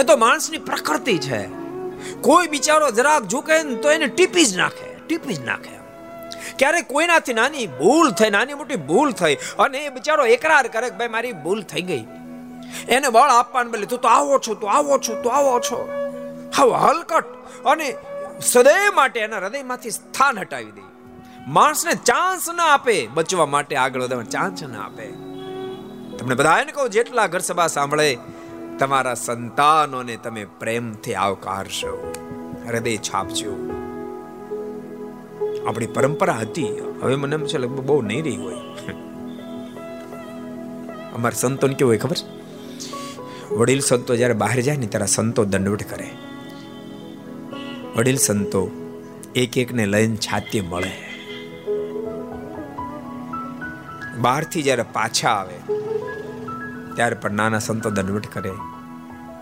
એ તો માણસની પ્રકૃતિ છે. કોઈ બિચારો જરાક ઝૂકે ને તો એને ટીપી જ નાખે, ટીપી જ નાખે ક્યારે કોઈનાથી નાની ભૂલ થઈ, નાની મોટી ભૂલ થઈ અને એ બિચારો એકરાર કરે કે ભાઈ મારી ભૂલ થઈ ગઈ. એને બળ આપવાનું બદલે તું તો આવો છો, તું આવો છો, તું આવો છો. હવે હલકટ અને સદૈવ માટે એના હૃદયમાંથી સ્થાન હટાવી દે. માણસને ચાન્સ ના આપે બચવા માટે આગળ વધવા ચાન્સ ના આપે. તમને બધાને કહું, જેટલા ઘર સભા સાંભળે તમારા સંતાનોને તમે પ્રેમથી આવકારશો. હૃદય છાપજો. આપણી પરંપરા હતી. હવે મને એમ છે લગભગ બહુ નહીં રહી હોય. અમારા સંતોને કેવું હોય ખબર? વડીલ સંતો જ્યારે બહાર જાય ને ત્યારે સંતો દંડવટ કરે. વડીલ સંતો એક એકને લઈને છાતી મળે. બહારથી જ્યારે પાછા આવે ત્યારે પણ નાના સંતો દંડવટ કરે,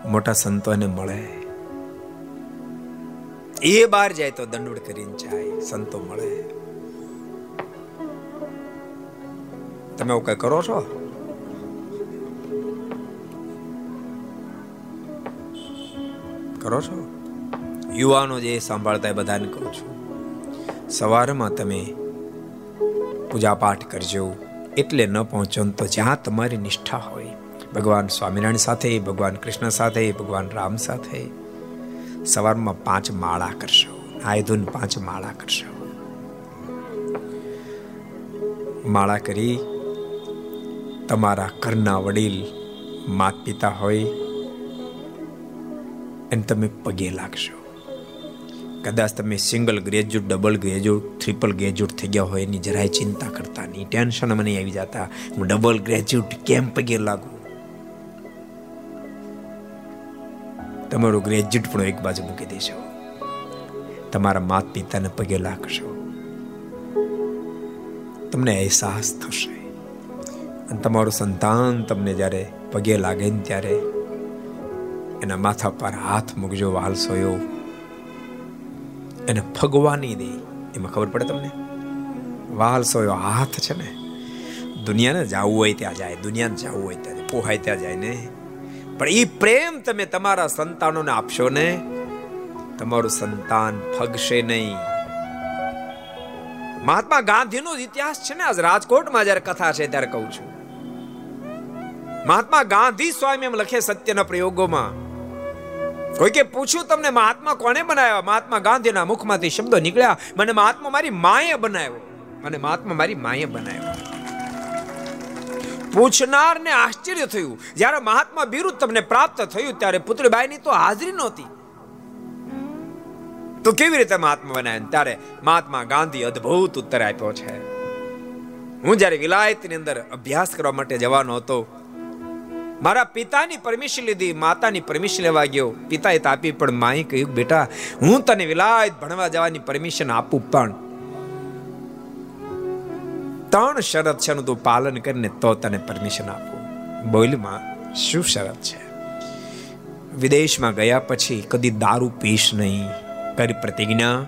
મોટા સંતો એને મળે. એ બહાર જાય તો દંડવટ કરીને જાય, સંતો મળે. તમે એવું કઈ કરો છો? કરો છો? યુવાનો જે સાંભળતા એ બધાને કહું છું, સવારમાં તમે પૂજા પાઠ કરજો, એટલે ન પહોંચો તો જ્યાં તમારી નિષ્ઠા હોય. ભગવાન સ્વામિનારાયણ સાથે, ભગવાન કૃષ્ણ સાથે, ભગવાન રામ સાથે. સવારમાં પાંચ માળા કરશો આયધુન પાંચ માળા કરશો. માળા કરી તમારા ઘરના વડીલ માત પિતા હોય, એને તમે પગે લાગશો. કદાચ તમે single graduate, double graduate triple graduate થઈ ગયા હોય, એની જરાય ચિંતા કરતા નહીં. ટેન્શન મને આવી જતા, હું ડબલ ગ્રેજ્યુએટ કેમ પગે લાગુ? તમારું ગ્રેજ્યુએટ પણ એક બાજુ મૂકી દેશો તમારા માત પિતાને પગે લાગશો. તમને અહેસાસ થશે. અને તમારું સંતાન તમને જ્યારે પગે લાગે ને ત્યારે એના માથા પર હાથ મૂકજો, વાલસોયો. એને ફગવાની દે. એમાં ખબર પડે તમને? વાલસોયો હાથ છે ને? દુનિયાને જવું હોય ત્યાં જાય, દુનિયાને જવું હોય ત્યાં પોહાય ત્યાં જાય ને? પણ એ પ્રેમ તમે તમારા સંતાનોને આપશો ને? તમારું સંતાન ફગશે નહીં. મહાત્મા ગાંધીનો ઇતિહાસ છે ને આજ રાજકોટમાં જ્યારે કથા છે ત્યારે કહું છું. મહાત્મા ગાંધી સ્વામી એમ લખે સત્યના પ્રયોગોમાં. કોઈ કે પૂછ્યું તમને મહાત્મા કોને બનાવ્યા? મહાત્મા ગાંધીના મુખમાંથી શબ્દો નીકળ્યા. મને મહાત્મા મારી માએ બનાવ્યો. મને મહાત્મા મારી માએ બનાવ્યો. પૂછનારને આશ્ચર્ય થયું. જ્યારે મહાત્મા બિરુદ તમને પ્રાપ્ત થયું, ત્યારે પુત્રીબાઈની તો હાજરી નહોતી. તો કેવી રીતે મહાત્મા બનાવ્યા ત્યારે મહાત્મા ગાંધી અદ્ભુત ઉત્તર આપ્યો છે. હું જ્યારે વિલાયતની અંદર અભ્યાસ કરવા માટે જવાનો હતો, મારા પિતાની પરમિશન લીધી, માતાની પરમિશન લેવા ગયો. પિતાએ તાપી પણ માએ કહ્યું, બેટા, હું તને વિલાયત ભણવા જવાની પરમિશન આપું પણ ત્રણ શરત છે તું પાલન કરીને તો તને પરમિશન આપું. બોલમાં શું શરત છે? વિદેશમાં ગયા પછી કદી દારૂ પીશ નહીં, કરી પ્રતિજ્ઞા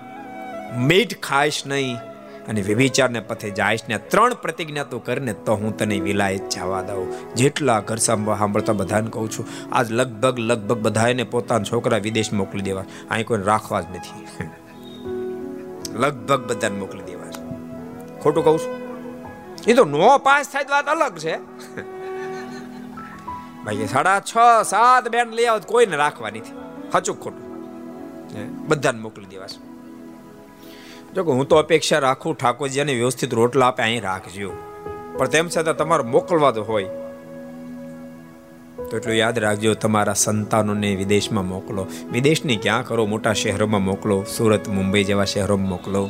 મીઠ ખાઈશ નહીં અને વ્યભિચારને પથે જાઈશ ને ત્રણ પ્રતિજ્ઞા તો કરીને તો હું તને વિલાયત જવા દઉં. જેટલા ઘર સાંભળતા બધાને કહું છું, આજ લગભગ લગભગ બધાને પોતાના છોકરા વિદેશ મોકલી દેવા. અહીં કોઈ રાખવા જ નથી. લગભગ બધાને મોકલી દેવા ખોટું કહું છું? એ તો નો પાસ થાય વાત અલગ છે. ભાઈ સાડા છ, સાત બેન લઈ આવો કોઈને રાખવા નથી. ખચું ખોટું. બધાને મોકલી દેવાશે જો કે હું તો અપેક્ષા રાખું ઠાકોરજીને વ્યવસ્થિત રોટલા આપે અહીં રાખજો. પણ તેમ છતાં તમારે મોકલવા તો હોય. તો એટલું યાદ રાખજો તમારા સંતાનોને વિદેશમાં મોકલો. વિદેશની ક્યાં કરો? મોટા શહેરોમાં મોકલો. સુરત, મુંબઈ જેવા શહેરોમાં મોકલો.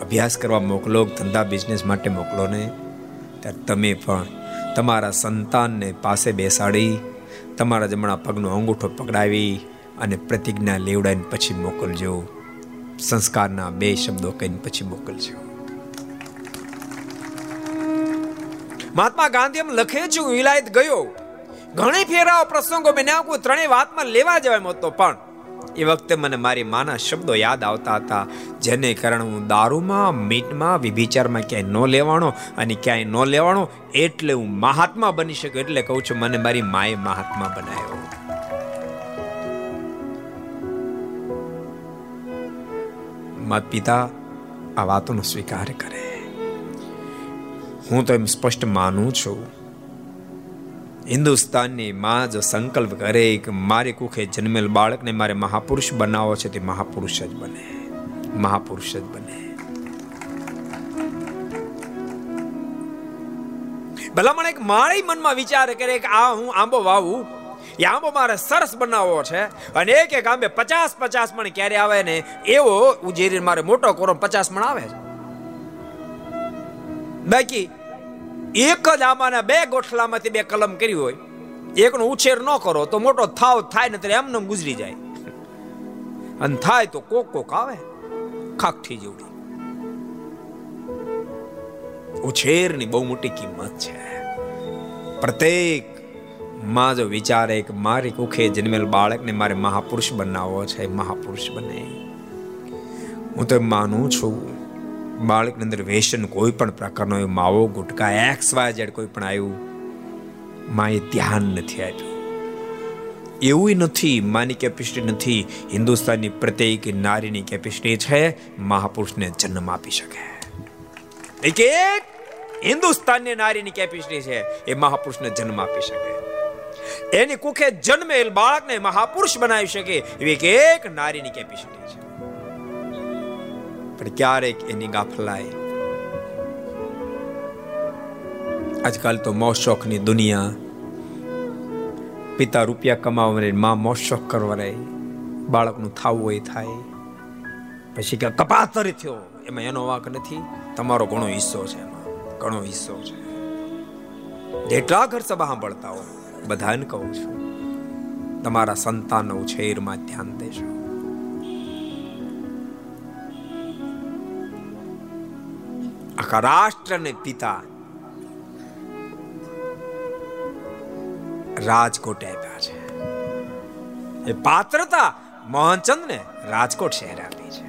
અભ્યાસ કરવા મોકલો, ધંધા બિઝનેસ માટે મોકલો ને. ત્યારે તમે પણ તમારા સંતાનને પાસે બેસાડી, તમારા જમણા પગનો અંગૂઠો પકડાવી અને પ્રતિજ્ઞા લેવડાવીને પછી મોકલજો. સંસ્કારના બે શબ્દો કહીને પછી મોકલજો. મહાત્મા ગાંધી એમ લખે છે વિલાયત ગયો. ઘણી ફેરાઓ પ્રસંગો બન્યા કોઈ ત્રણેય વાતમાં લેવા જવાય હતો પણ. એ વખતે મને મારી માના શબ્દો યાદ આવતા હતા, જેને કારણે હું દારૂમાં, મીટમાં વિભિચારમાં ક્યાંય ન લેવાનો અને ક્યાંય ન લેવાનો એટલે હું મહાત્મા બની શકું એટલે કહું છું મને મારી માએ મહાત્મા બનાવ્યો. માત પિતા, આ વાતોનો સ્વીકાર કરે. હું તો એમ સ્પષ્ટ માનું છું હિન્દુસ્તાનની માં જો સંકલ્પ કરે કે મારે કુખે જન્મેલ બાળકને મારે મહાપુરુષ બનાવો છે, તે મહાપુરુષ જ બને. મહાપુરુષ જ બને. ભલામણ એક મારી મનમાં વિચાર કરે કે આ હું આંબો વાવું, એ આંબો મારે સરસ બનાવવો છે, અને એક એક આંબે પચાસ પચાસ મણ ક્યારે આવે ને એવો ઉજેરી મારે મોટો કોરો પચાસ મણ આવે છે. બાકી એક જ આંબાના બે ગોઠલામાંથી બે કલમ કરી હોય, એકનો ઉછેર ન કરો તો મોટો થાવ થાય ને ત્યારે એમને ગુજરી જાય. અને થાય તો કોક કોક આવે ખાકઠી જેવડી ઉછેરની બહુ મોટી કિંમત છે. પ્રત્યેકમાં જો વિચારે કે મારી કુખે જન્મેલ બાળકને મારે મહાપુરુષ બનાવવો છે મહાપુરુષ બને. હું તો માનું છું. બાળકની અંદર વેસન કોઈ પણ પ્રકારનો માવો, ગુટકા એક્સ વાય જેડ કોઈ પણ આવ્યું, માએ ધ્યાન નથી આપ્યું. એવું નથી, માની કેપેસિટી નથી. હિન્દુસ્તાનની પ્રત્યેક નારીની કેપેસિટી છે, મહાપુરુષને જન્મ આપી શકે. એક એક હિન્દુસ્તાનની નારીની કેપેસિટી છે, એ મહાપુરુષને જન્મ આપી શકે. એની કુખે જન્મેલ બાળકને મહાપુરુષ બનાવી શકે, એવી એક એક નારીની કેપેસિટી છે. પણ ક્યારેક એની ગાફલાય આજકાલ તો મોશોખની દુનિયા. પિતા રૂપિયા કમાવા રહે, માં મોશોખ કરવા રહે. બાળકનું થાવું હોય થાય. પછી કે કપાતર થયો. એમાં એનો વાંક નથી. તમારો ઘણો હિસ્સો છે એમાં. ઘણો હિસ્સો છે. જેટલા ઘર સભા સાંભળતા હો બધાને કહું છું, તમારા સંતાનો ઉછેરમાં ધ્યાન દેશો આખા રાષ્ટ્રને પિતા રાજકોટ આપ્યા છે. એ પાત્રતા મોહનચંદ ને રાજકોટ શહેર આપી છે.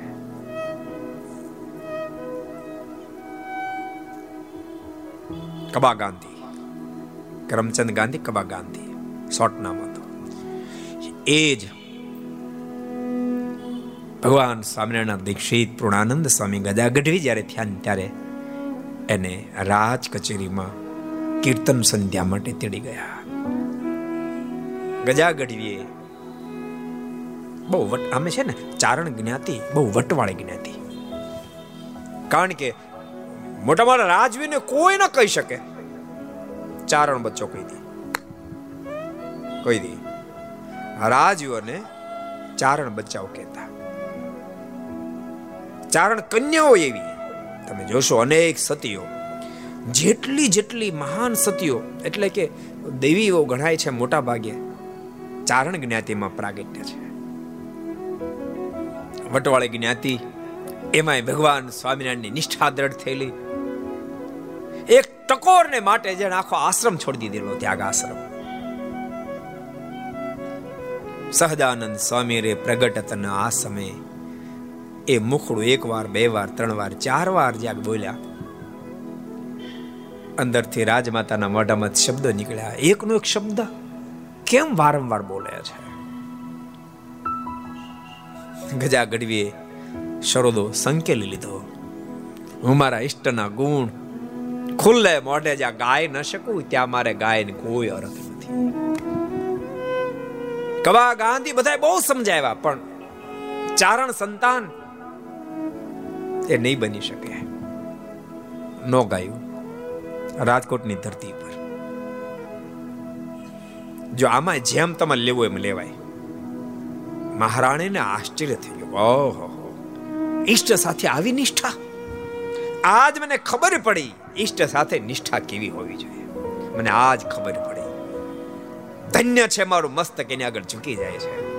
કબા ગાંધી કરમચંદ ગાંધી, કબા ગાંધી, શોર્ટ નામ હતું. એ જ ભગવાન સ્વામિનારાયણ દીક્ષિત પૂર્ણાનંદ સ્વામી ગદા ગઢવી જ્યારે થયા ત્યારે એને રાજ કચેરીમાં કીર્તન સંધ્યા માટે તેડી ગયા. ગજા ગઢવીએ બહુ વટ અમે છે ને, ચારણ જ્ઞાતિ, બહુ વટવાળી જ્ઞાતિ. કારણ કે મોટા મોટા રાજવીને કોઈ ન કહી શકે. ચારણ બચ્ચો કહી દે. કહી દે. રાજવીઓને ચારણ બચ્ચાઓ કહેતા. ચારણ કન્યાઓ એવી. તમે જોશો, અનેક સતીઓ, જેટલી જેટલી મહાન સતીઓ, એટલે કે દેવીઓ ગણાય છે મોટા ભાગે ચારણ જ્ઞાતિમાં પ્રાગટ્ય છે. વટવાળી જ્ઞાતિ, એમાંય ભગવાન સ્વામિનારાયણની નિષ્ઠા દ્રઢ થયેલી. એક ટકોરને માટે જેને આખો આશ્રમ છોડી દીધેલો ત્યાગ આશ્રમ સહજાનંદ સ્વામી રે પ્રગટતન આ સમયે એ મુખડું એક વાર, બે વાર, ત્રણ વાર, ચાર વાર જ્યાં બોલ્યા. અંદરથી રાજમાતાના મોઢામાં શબ્દો નીકળ્યા. એકનો એક શબ્દ કેમ વારંવાર બોલે છે? ગજા ગઢવીએ શરોદો સંકેલી લીધો. હું મારા ઈષ્ટના ગુણ ખુલ્લે મોઢે જ્યાં ગાય ન શકું, ત્યાં મારે ગાયને કોઈ અર્થ નથી. કવા ગાંધી બધા બહુ સમજાવ્યા, પણ ચારણ સંતાન એ નહીં બની શકે. નો ગાયું. રાજકોટની ધરતી પર. જો આમાં જેમ તમારે લેવું એમ લેવાય. મહારાણીને આશ્ચર્ય થઈ ગયું ઓહો ઈષ્ટ સાથે આવી નિષ્ઠા? આજ મને ખબર પડી. ઈષ્ટ સાથે નિષ્ઠા કેવી હોવી જોઈએ? મને આજ ખબર પડી. ધન્ય છે મારું મસ્તક એની આગળ ઝૂકી જાય છે.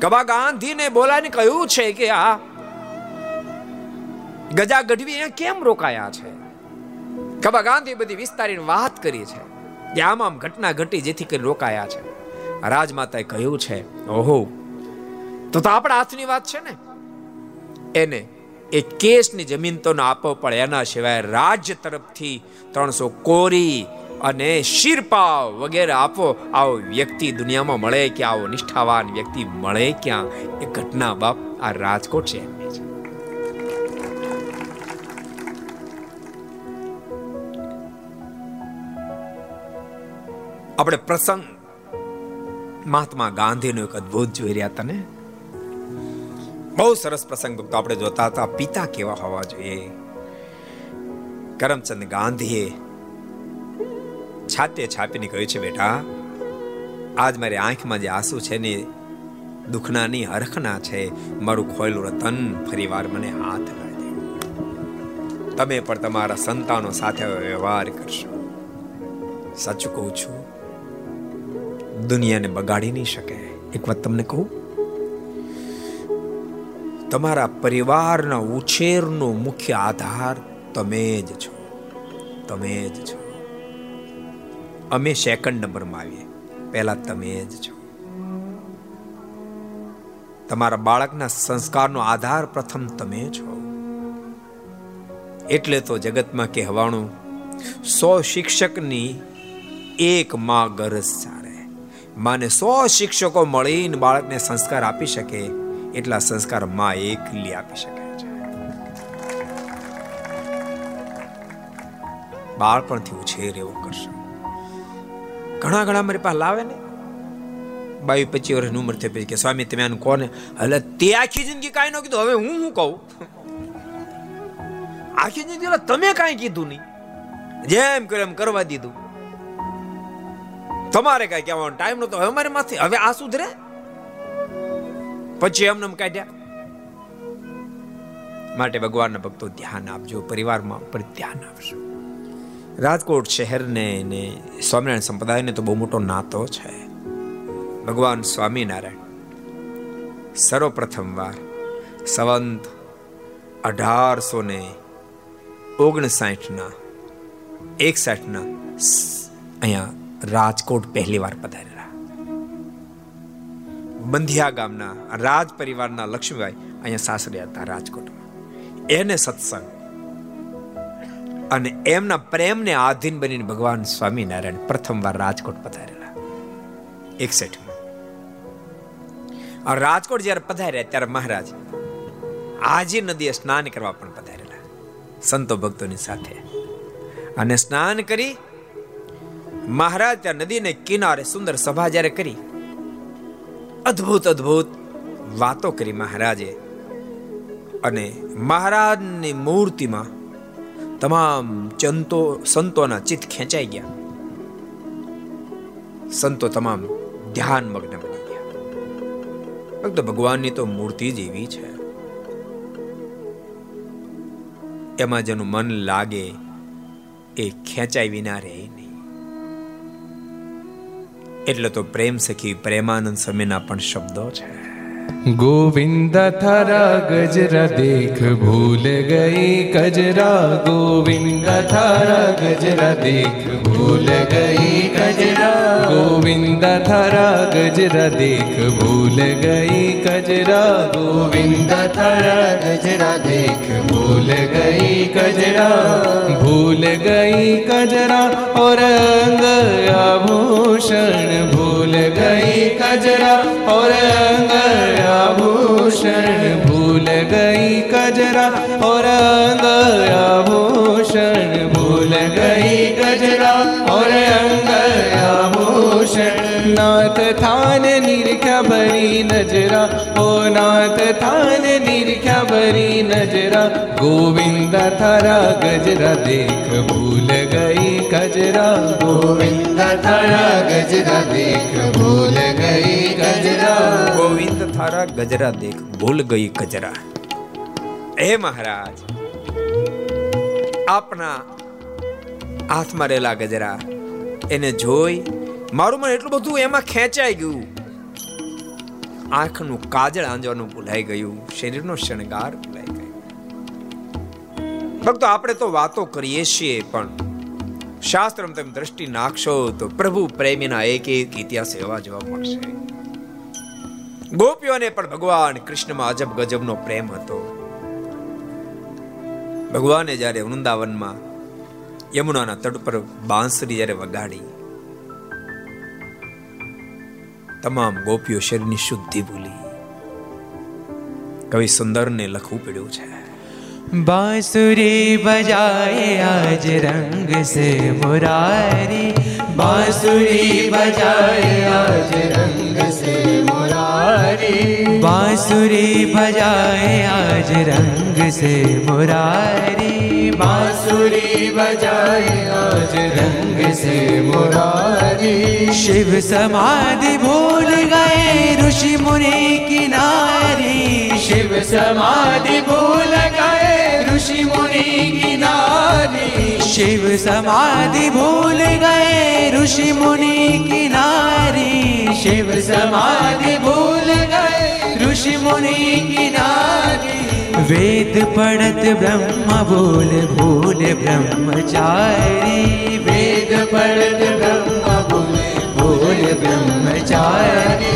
કબા ગાંધીને બોલાને કહ્યું છે કે આ ગજા ગઢવી અહીંયા કેમ રોકાયા છે? કબા ગાંધી બધી વિસ્તારીને વાત કરી છે કે આમ આમ ઘટના ઘટી જેથી કરી રોકાયા છે. રાજમાતાએ કહ્યું છે, ઓહો, તો તો આપણા હાથની વાત છે ને? એને એ કેસની જમીન તો ના પણ એના સિવાય રાજ્ય તરફથી ત્રણસો કોરી અને શિરપાવ વગેરે આપો, આવો વ્યક્તિ દુનિયામાં મળે કે આવો નિષ્ઠાવાન વ્યક્તિ મળે ક્યાં? એ ઘટના બાપ આ રાજકોટ છે. આપણે પ્રસંગ. મહાત્મા ગાંધીનો એક અદ્ભુત જોઈ રહ્યા હતા ને બહુ સરસ પ્રસંગ ભક્તો આપણે જોતા હતા. પિતા કેવા હોવા જોઈએ. કરમચંદ ગાંધીએ છાતે છાપીને કહ્યું છે, બેટા, આજ મારી આંખમાં જે આંસુ છે ને દુઃખના ની હરખના છે. મારું ખોયેલું રતન ફરીવાર મને હાથ લાગે તમે પણ તમારા સંતાનો સાથે વ્યવહાર કરશો. સાચું કહું છું દુનિયાને બગાડી નહીં શકે. એક વાત તમને કહું? તમારા પરિવારના ઉછેરનો મુખ્ય આધાર તમે જ છો. તમે જ છો. અમે સેકન્ડ નંબરમાં આવીએ. પહેલા તમે જ છો. તમારા બાળકના સંસ્કારનો આધાર પ્રથમ તમે છો. એટલે તો જગતમાં કહેવાણું સો શિક્ષકની એક માં ગરજ ચાલે માને સો શિક્ષકો મળીને બાળકને સંસ્કાર આપી શકે, એટલા સંસ્કારમાં એકલી આપી શકે છે. બાળપણથી ઉછેર એવો કરશે. ઘણા ઘણા મારી પાસે લાવે ને. બાવીસ પચીસ વર્ષની ઉંમર થઈ પછી કે, સ્વામી, તમે આનું કોને? એટલે તે આખી જિંદગી કાંઈ ન કીધું. હવે હું શું કહું? આખી જિંદગી તમે કાંઈ કીધું નહીં. જેમ કરે એમ કરવા દીધું. તમારે કાંઈ કહેવાનો? ટાઈમ નતો હવે અમારે માથે હવે આ સુધરે? પછી એમને કાઢ્યા, માટે ભગવાનના ભક્તો ધ્યાન આપજો, પરિવારમાં પણ ધ્યાન આપજો. રાજકોટ શહેરને ને સ્વામિનારાયણ સંપ્રદાયને તો બહુ મોટો નાતો છે. ભગવાન સ્વામિનારાયણ સર્વપ્રથમ વાર સંવંત અઢારસો ને ઓગણસાઠના, એકસાઠના અહીંયા રાજકોટ પહેલી વાર પધારેલા બંધિયા ગામના રાજ પરિવારના લક્ષ્મીભાઈ અહીંયા સાસરે હતા રાજકોટમાં. એને સત્સંગ અને એમના પ્રેમને આધીન બનીને ભગવાન સ્વામિનારાયણ પ્રથમવાર રાજકોટ પધારેલા. એકસઠમાં. રાજકોટ જ્યારે પધાર્યા ત્યારે મહારાજ આજે નદીએ સ્નાન કરવા પણ પધારેલા. સંતો ભક્તોની સાથે. અને સ્નાન કરી મહારાજ ત્યાં નદીને કિનારે સુંદર સભા જ્યારે કરી, અદ્ભુત અદ્ભુત વાતો કરી મહારાજે. અને મહારાજની મૂર્તિમાં તમામ ચંતો, સંતોના ચિત્ત ખેંચાઈ ગયા. સંતો તમામ ધ્યાન મગ્ન બની ગયા. ફક્ત ભગવાનની તો મૂર્તિ જ એવી છે. એમાં જેનું મન લાગે એ ખેંચાઈ વિના રહે નહીં. એટલે તો પ્રેમ સખી પ્રેમાનંદ સ્વામીના પણ શબ્દો છે. ગોવિંદ થરા ગજરા દેખ ભૂલ ગઈ ગજરા ગોવિંદ થરા ગજરા દેખ ભૂલ ગઈ ગજરા ગોવિંદ થરા ગજરા દેખ ભૂલ ગઈ ગજરા ગોવિંદ થરા ગજરા દેખ ભૂલ ગઈ ગજરા ભૂલ ગઈ કજરા ઓર आभूषण भूल गई कजरा और अंग आभूषण भूल गई कजरा और अंग आभूषण भूल गई कजरा और अंग आभूषण नाथ थान निरख्या भरी नजरा ओ नाथ थान निरख्या भरी नजरा गोविंद थारा गजरा देख भूल गई कजरा गोविंद थारा गजरा देख भूल गई कजरा ગોવિંદ થારા ગજરા દેખ ભૂલ ગઈ કજરા હે મહારાજ આપના હાથમાં રહેલા ગજરા એને જોઈ મારું મન એટલું બધું એમાં ખેંચાઈ ગયું આંખનું કાજળ આંજવાનું ભૂલાઈ ગયું શરીરનો શણગાર ભૂલાઈ ગયો ભક્તો આપણે તો વાતો કરીએ છીએ પણ શાસ્ત્રમાં તમે દ્રષ્ટિ નાખશો તો પ્રભુ પ્રેમીના એક એક ઇતિહાસ એવા જોવા મળશે. ગોપીઓને પણ ભગવાન કૃષ્ણમાં અજબ ગજબનો પ્રેમ હતો. ભગવાને જ્યારે વૃંદાવનમાં યમુનાના તટ પર બાંસરી જ્યારે વગાડી, તમામ ગોપીઓ શરીરની શુદ્ધિ ભૂલી. કવિ સુંદરને લખવું પડ્યું છે. बांसुरी बजाए आज रंग से मुरारी बांसुरी बजाए आज रंग से मुरारी बांसुरी बजाए आज रंग से मुरारी बांसुरी बजाए आज रंग से मुरारी शिव समाधि भूल गए ऋषि मुनि की नारी शिव समाधि भूल गए ऋषि मुनि की नारी शिव समाधि भूल गए ऋषि मुनि की नारी शिव समाधि भूल गए ऋषि मुनि की नारी वेद पढ़त ब्रह्म बोल भूल ब्रह्मचारी वेद पढ़त ब्रह्म बोल भूल ब्रह्मचारी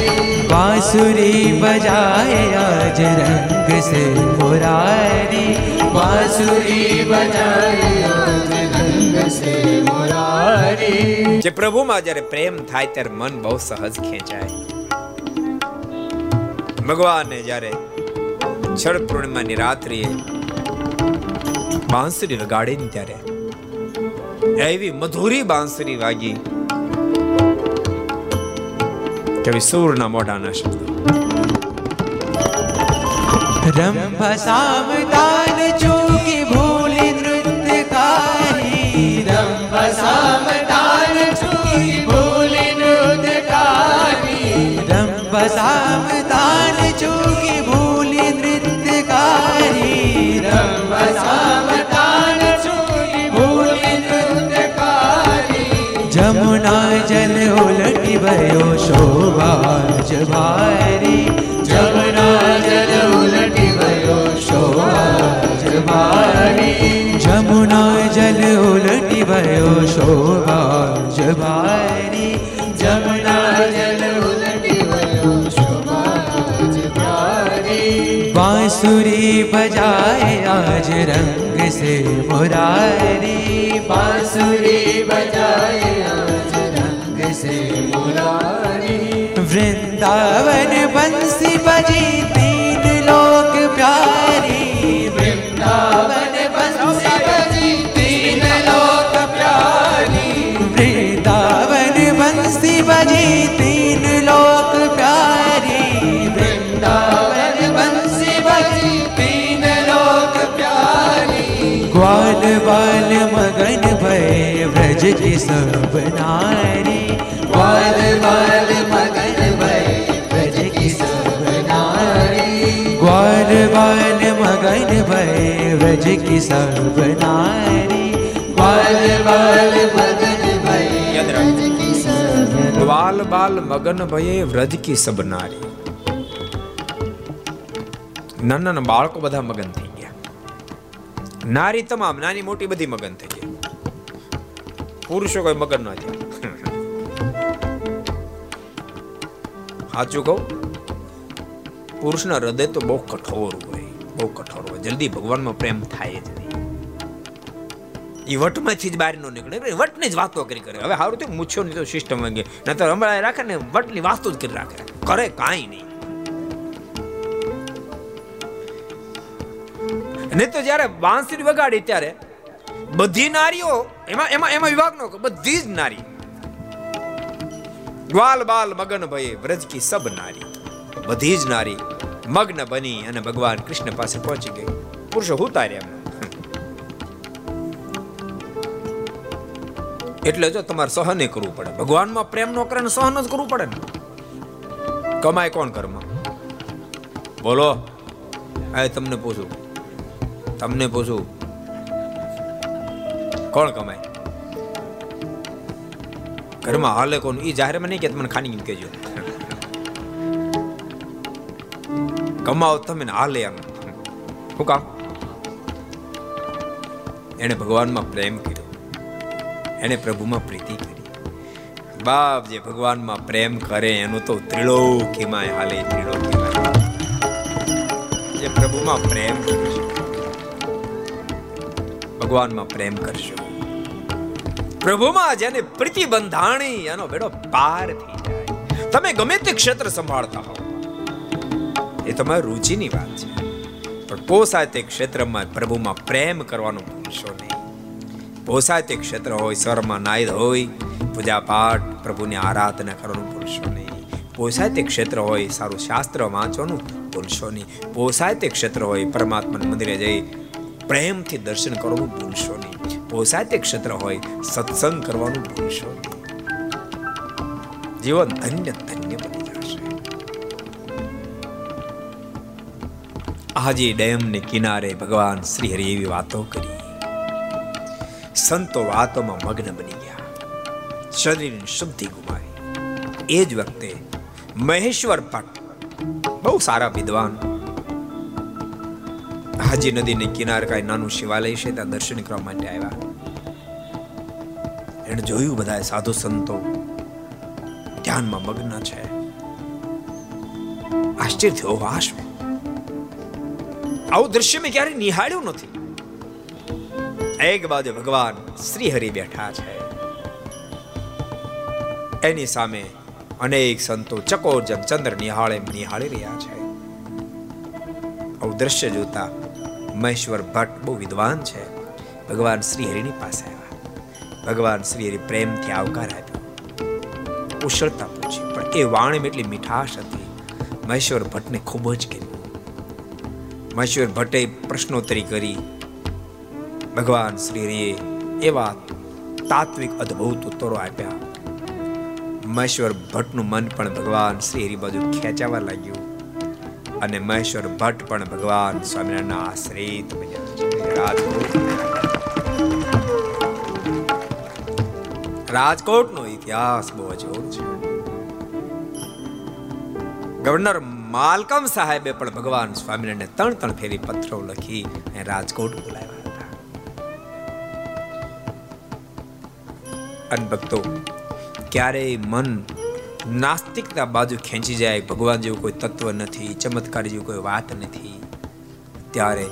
बांसुरी बजाए आज रंग से मुरारी बांसुरी बजाए आज रंग से मुरारी જે પ્રભુમાં જ્યારે પ્રેમ થાય ત્યારે મન બહુ સહજ ખેંચાય ભગવાને જ્યારે શરદ પૂર્ણિમાની રાત્રિએ બાંસુરી વગાડી ને ત્યારે એવી મધુરી બાંસુરી વાગી કવિ સૂરના મોઢાના શબ્દો નૃત્ય કારી રંભ સામદાન જોગી ભોલી નૃત્ય કારી રંભ સામદાન જમુના જલ ઉલટી ભયો ભારી જમના જલ ઉલટી ગયો શોભાજ ભારી જમુના જલ ઉલટી ગયો શોભાજ ભારી જમના જલ ઉલટી ગયો શોભાજ ભારી બાંસુરી બજાય આજ રંગ સે મુરારી બાંસુરી બજાય वृंदावन बंसी बजी तीन लोक प्यारी वृंदावन बंसी बजी तीन लोक प्यारी वृंदावन बंसी बजी तीन लोक प्यारी वृंदावन बंसी बजी तीन लोक प्यारी ग्वाल बाल मगन भय व्रज की सब नारी ग्वाल बाल मगन भय व्रज की सब नारी ग्वाल बाल मगन भय યાદ ब्रज की सब ગ્વાલ બાલ મગન ભયે વ્રજ કી સબ નારી નાના નાના બાળકો બધા મગન થઈ ગયા નારી તમામ નાની મોટી બધી મગન થઈ ગઈ પુરુષો કોઈ મગન ન થયા સાચું કહું પુરુષના હૃદય તો બહુ કઠોર હોય બહુ કઠોર હોય જલ્દી ભગવાનનો પ્રેમ થાય જ નહીં. એ વટમાંથી જ બહાર ન નીકળે વટની જ વાતો કરી કરે. હવે સારું થયું, મૂછો નહીં તો સિસ્ટમ વાગે. ન તો હમણાં રાખે ને, વટની વાતો જ કરી રાખે. કરે કાંઈ નહીં. નહીં તો જ્યારે બાંસરી વગાડી ત્યારે બધી નારીઓ, એમાં એમાં એમાં વિભાગ નો બધી જ નારી. ગ્વાલ બાલ મગન ભય, વ્રજ કી સબ નારી. બધી જ નારી. મગ્ન બની અને ભગવાન કૃષ્ણ પાસે પહોંચી ગઈ. પુરુષો ઉતાર્યા એટલે જો તમારે સહને કરવું પડે. ભગવાનમાં પ્રેમ નો કરે સહન જ કરવું પડે ને. કમાય કોણ કર્મ? બોલો. આ તમને પૂછું. તમને પૂછું. કોણ કમાય? ઘરમાં હાલે કોણ? એ જાહેરમાં નહીં કે તમને ખાની કેમ કહેજો. કમાઓ તમે ને હાલે એમ શું કામ એને ભગવાનમાં પ્રેમ કર્યો એને પ્રભુમાં પ્રીતિ કરી બાપ જે ભગવાનમાં પ્રેમ કરે એનું તો ત્રિલોકીમાં હાલે ત્રિલોકીમાં જે પ્રભુમાં પ્રેમ કરશે ભગવાનમાં પ્રેમ કરશો પ્રભુમાં જેને પ્રીતિ બંધાણી એનો બેડો પાર થઈ જાય તમે ગમે તે ક્ષેત્ર સંભાળતા હો એ તમારી રુચિની વાત છે. પણ પોસાય તે ક્ષેત્રમાં પ્રભુમાં પ્રેમ કરવાનું ભૂલશો નહીં. પોસાય તે ક્ષેત્ર હોય, સ્વરમાં નાયદ હોય પૂજા પાઠ પ્રભુની આરાધના કરવાનું ભૂલશો નહીં. પોસાય તે ક્ષેત્ર હોય, સારું શાસ્ત્ર વાંચવાનું ભૂલશો નહીં. પોસાય તે ક્ષેત્ર હોય, પરમાત્માના મંદિરે જઈ પ્રેમથી દર્શન કરવાનું ભૂલશો નહીં. પોસાય તે ક્ષેત્ર હોય, સત્સંગ કરવાનું ભૂલશો નહીં. જીવન ધન્ય આજે ડેમને કિનારે ભગવાન શ્રી હરિ એવી વાતો કરી. સંતો વાતોમાં મગ્ન બની ગયા. શરીરની શુદ્ધિ ગુમાવી. એ જ વખતે મહેશ્વર ભટ્ટ બહુ સારા વિદ્વાન હાજી નદીને કિનારે કાંઈ નાનું શિવાલય છે, ત્યાં દર્શન કરવા માટે આવ્યા. એને જોયું બધા સાધુ સંતો ધ્યાનમાં મગ્ન છે. આશ્ચર્ય થયો વાહ શું? આવું દ્રશ્ય મેં ક્યારે નિહાળ્યું નથી. એક બાજુ ભગવાન શ્રી હરિ બેઠા છે. એની સામે અનેક સંતો ચકોર જેમ ચંદ્ર નિહાળે નિહાળી રહ્યા છે. આવું દ્રશ્ય જોતા મહેશ્વર ભટ્ટ બહુ વિદ્વાન છે. ભગવાન શ્રી હરિની પાસે આવ્યા. ભગવાન શ્રી હરિ પ્રેમથી આવકાર આપ્યો. કુશળતા પૂછી, પણ એ વાણીમાં એટલી મીઠાશ હતી. મહેશ્વર ભટ્ટને ખૂબ જ ગમ્યું મહેશ્વર ભટ્ટે પ્રશ્નોત્તરી કરી. ભગવાન શ્રી હરિએ એવા તાત્વિક અદ્ભુત ઉત્તરો આપ્યા. મહેશ્વર ભટ્ટનું મન પણ ભગવાન શ્રી હરિ બાજુ ખેંચાવા લાગ્યું અને મહેશ્વર ભટ્ટ પણ ભગવાન સ્વામિનારાયણના આશ્રિત બન્યા. રાજકોટ. રાજકોટનો ઇતિહાસ બહુ અજોડ છે. ગવર્નર માલકમ સાહેબે પણ ભગવાન સ્વામિનારાયણને ત્રણ ત્રણ ફેરી પત્રો લખી અને રાજકોટ બોલાવ્યા હતા. અને ક્યારેય મન નાસ્તિકતા બાજુ ખેંચી જાય, ભગવાન જેવું કોઈ તત્વ નથી, ચમત્કાર જેવું કોઈ વાત નથી, ત્યારે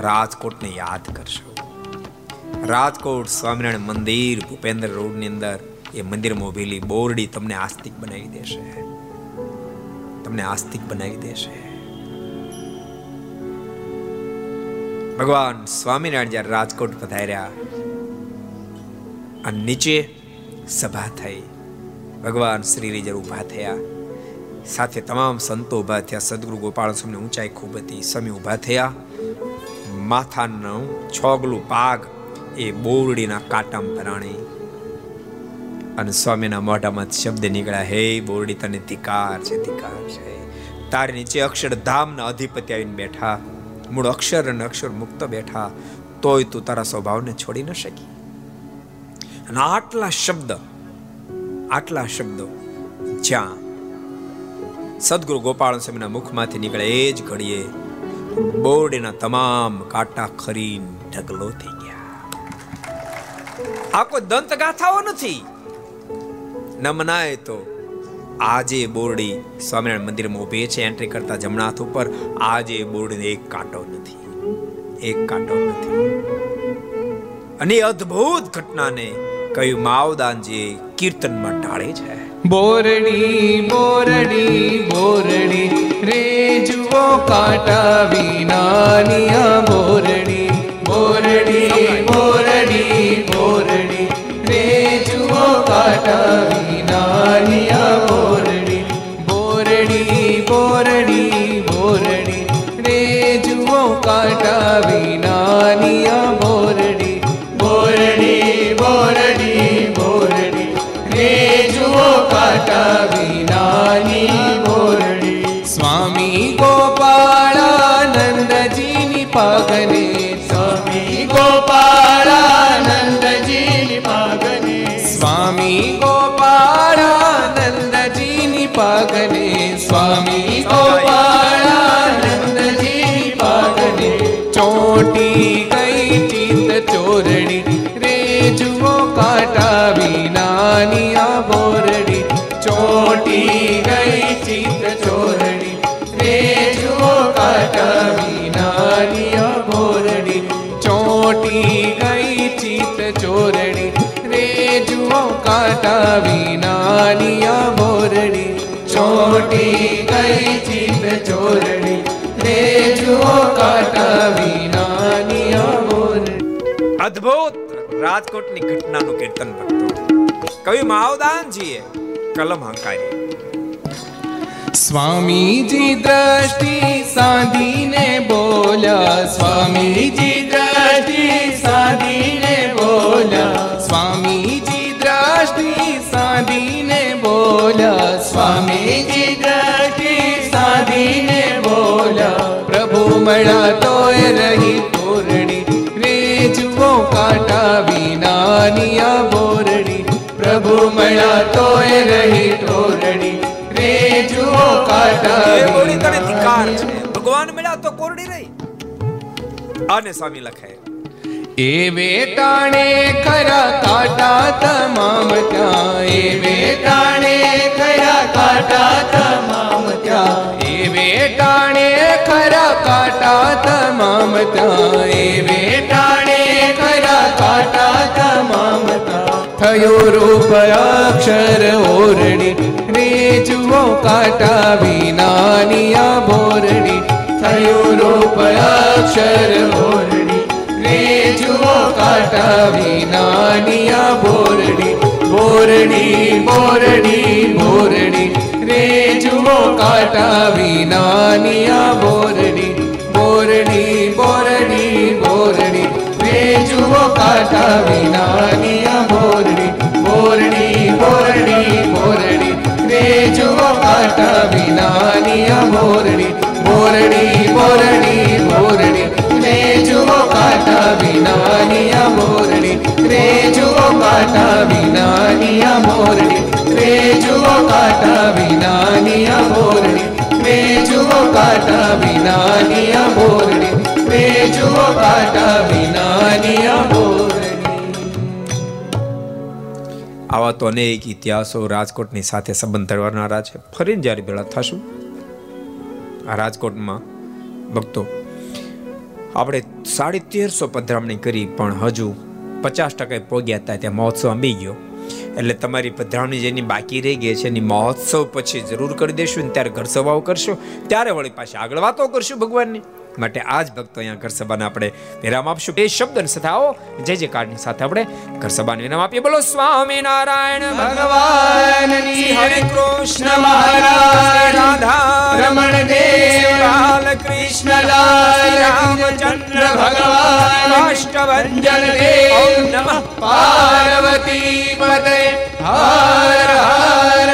રાજકોટને યાદ કરશો. રાજકોટ સ્વામિનારાયણ મંદિર ભૂપેન્દ્ર રોડની અંદર એ મંદિરમાં ઉભેલી બોરડી તમને આસ્તિક બનાવી દેશે. તમને આસ્તિક બનાવી દેશે ભગવાન સ્વામિનારાયણ જ્યારે રાજકોટ પધાર્યા અને નીચે સભા થઈ ભગવાન શ્રી જ્યારે ઊભા થયા સાથે તમામ સંતો ઊભા થયા સદગુરુ ગોપાલ સ્વામી ઊંચાઈ ખૂબ હતી। સમી ઊભા થયા। માથાનું છોગલું પાગ એ બોરડીના કાટામ પરાણી અને સ્વામીના મોઢામાં શબ્દ નીકળ્યા, હે બોરડી, તને ધિકાર છે ધિકાર છે. તારી નીચે અક્ષરધામના અધિપતિ આવીને બેઠા. મૂળ અક્ષર અને અક્ષર મુક્ત બેઠા. તોય તું તારા સ્વભાવને છોડી ન શકી. અને આટલા શબ્દ, આટલા શબ્દો જ્યાં સદગુરુ ગોપાલ સ્વામીના મુખમાંથી નીકળે એ જ ઘડીએ બોરડીના તમામ કાંટા ખરી ઢગલો થઈ ગયા. આ કોઈ દંત ગાથાઓ નથી. ન તો આજે બોરડી સ્વામિનારાયણ મંદિરમાં ઊભી છે. એન્ટ્રી કરતા જમણા હાથ ઉપર આજે બોરડીને એક કાંટો નથી. એક કાંટો નથી. અને અદ્ભુત ઘટનાને કયું માવદાનજી કીર્તનમાં ઢાળે છે. બોરડી બોરડી બોરડી રે જુઓ કાંટા વિનાની બોરડી. બોરડી બોરડી બોરડી કાંટા વિનાનિયા કાંટા વિનાની આ બોરડી ચોટી ગઈ ચિત ચોરડી રે જુઓ કાટા વિનાની આ બોરડી અદ્ભુત! રાજકોટની ઘટનાનું કીર્તન ભક્તો. કવિ માવદાનજીએ કલમ હંકારી. સ્વામીજી દ્રષ્ટિ સાધીને બોલ્યા સ્વામીજી દ્રષ્ટિ સાધીને બોલ્યા સ્વામીજી દ્રષ્ટિ બોલ્યા સ્વામીજી દ્રષ્ટિ સાધીને બોલ્યા પ્રભુ મળા તોય રહી તોરડી રે જુઓ કાંટા વિનાની આ બોરડી પ્રભુ મળા તોય રહી ટોરણી રે જુઓ કાંટા બોલી તને ધિકાર છે. ભગવાન મળ્યા તો કોરડી રહી આને સ્વામી લખે એ વેટાણે ખરા કાટા તમામ ત્યાં. એ વેટાણે ખરા કાંટા તમામ ત્યાં. એ વેટાણે ખરા કાટા તમામ ત્યાં. એ વેટાણે ખરા કાંટા તમામ થયો રૂપ અક્ષર ઓરણી રે જુઓ કાંટા વિનાની આ બોરણી થયો રૂપ અક્ષર ઓરડી. રે જુઓ કાંટા વિનાની આ બોરડી બોરડી બોરડી બોરડી. રે જુઓ કાંટા વિનાની બોરડી બોરડી બોરડી બોરડી. રે જુઓ કાંટા વિનાની બોરડી બોરડી બોરડી બોરડી. રે જુઓ કાંટા વિનાની બોરડી બોરડી બોરડી. વિનાની મોરણી રે જુઓ કાટા વિનાની બોરડી રે જુઓ કાટા વિનાની બોરડી રે જુઓ કાટા વિનાની બોરડી રે જુઓ કાટા વિનાની આ આવા તો અનેક ઇતિહાસો રાજકોટની સાથે સંબંધ ધરવાનારા છે. ફરીને જ્યારે ભેળા થશું, આ રાજકોટમાં ભક્તો આપણે સાડી તેરસો પધરામણી કરી પણ હજુ પચાસ ટકા પહોંચ્યા હતા, ત્યાં મહોત્સવ અંબી ગયો. એટલે તમારી પધરામણી જેની બાકી રહી ગઈ છે, એની મહોત્સવ પછી જરૂર કરી દેશું ને ત્યારે ઘર સભાઓ કરશો. ત્યારે વળી પાછી આગળ વાતો કરશું ભગવાનની. માટે આજ ભક્તો અહીંયા ઘર સભાને આપણે વિરામ આપશું. એ શબ્દ સાથે આવો જય જય કાર્ડની સાથે આપણે ઘર સભાને વિરામ આપીએ. બોલો સ્વામી નારાયણ ભગવાનની હરે કૃષ્ણ મહારાજ રાધા રમણ દેવ લાલ કૃષ્ણ લાલ રામચંદ્ર ભગવાન કાષ્ટભંજન દેવ ઓમ નમઃ. પાર્વતી પદે હર હર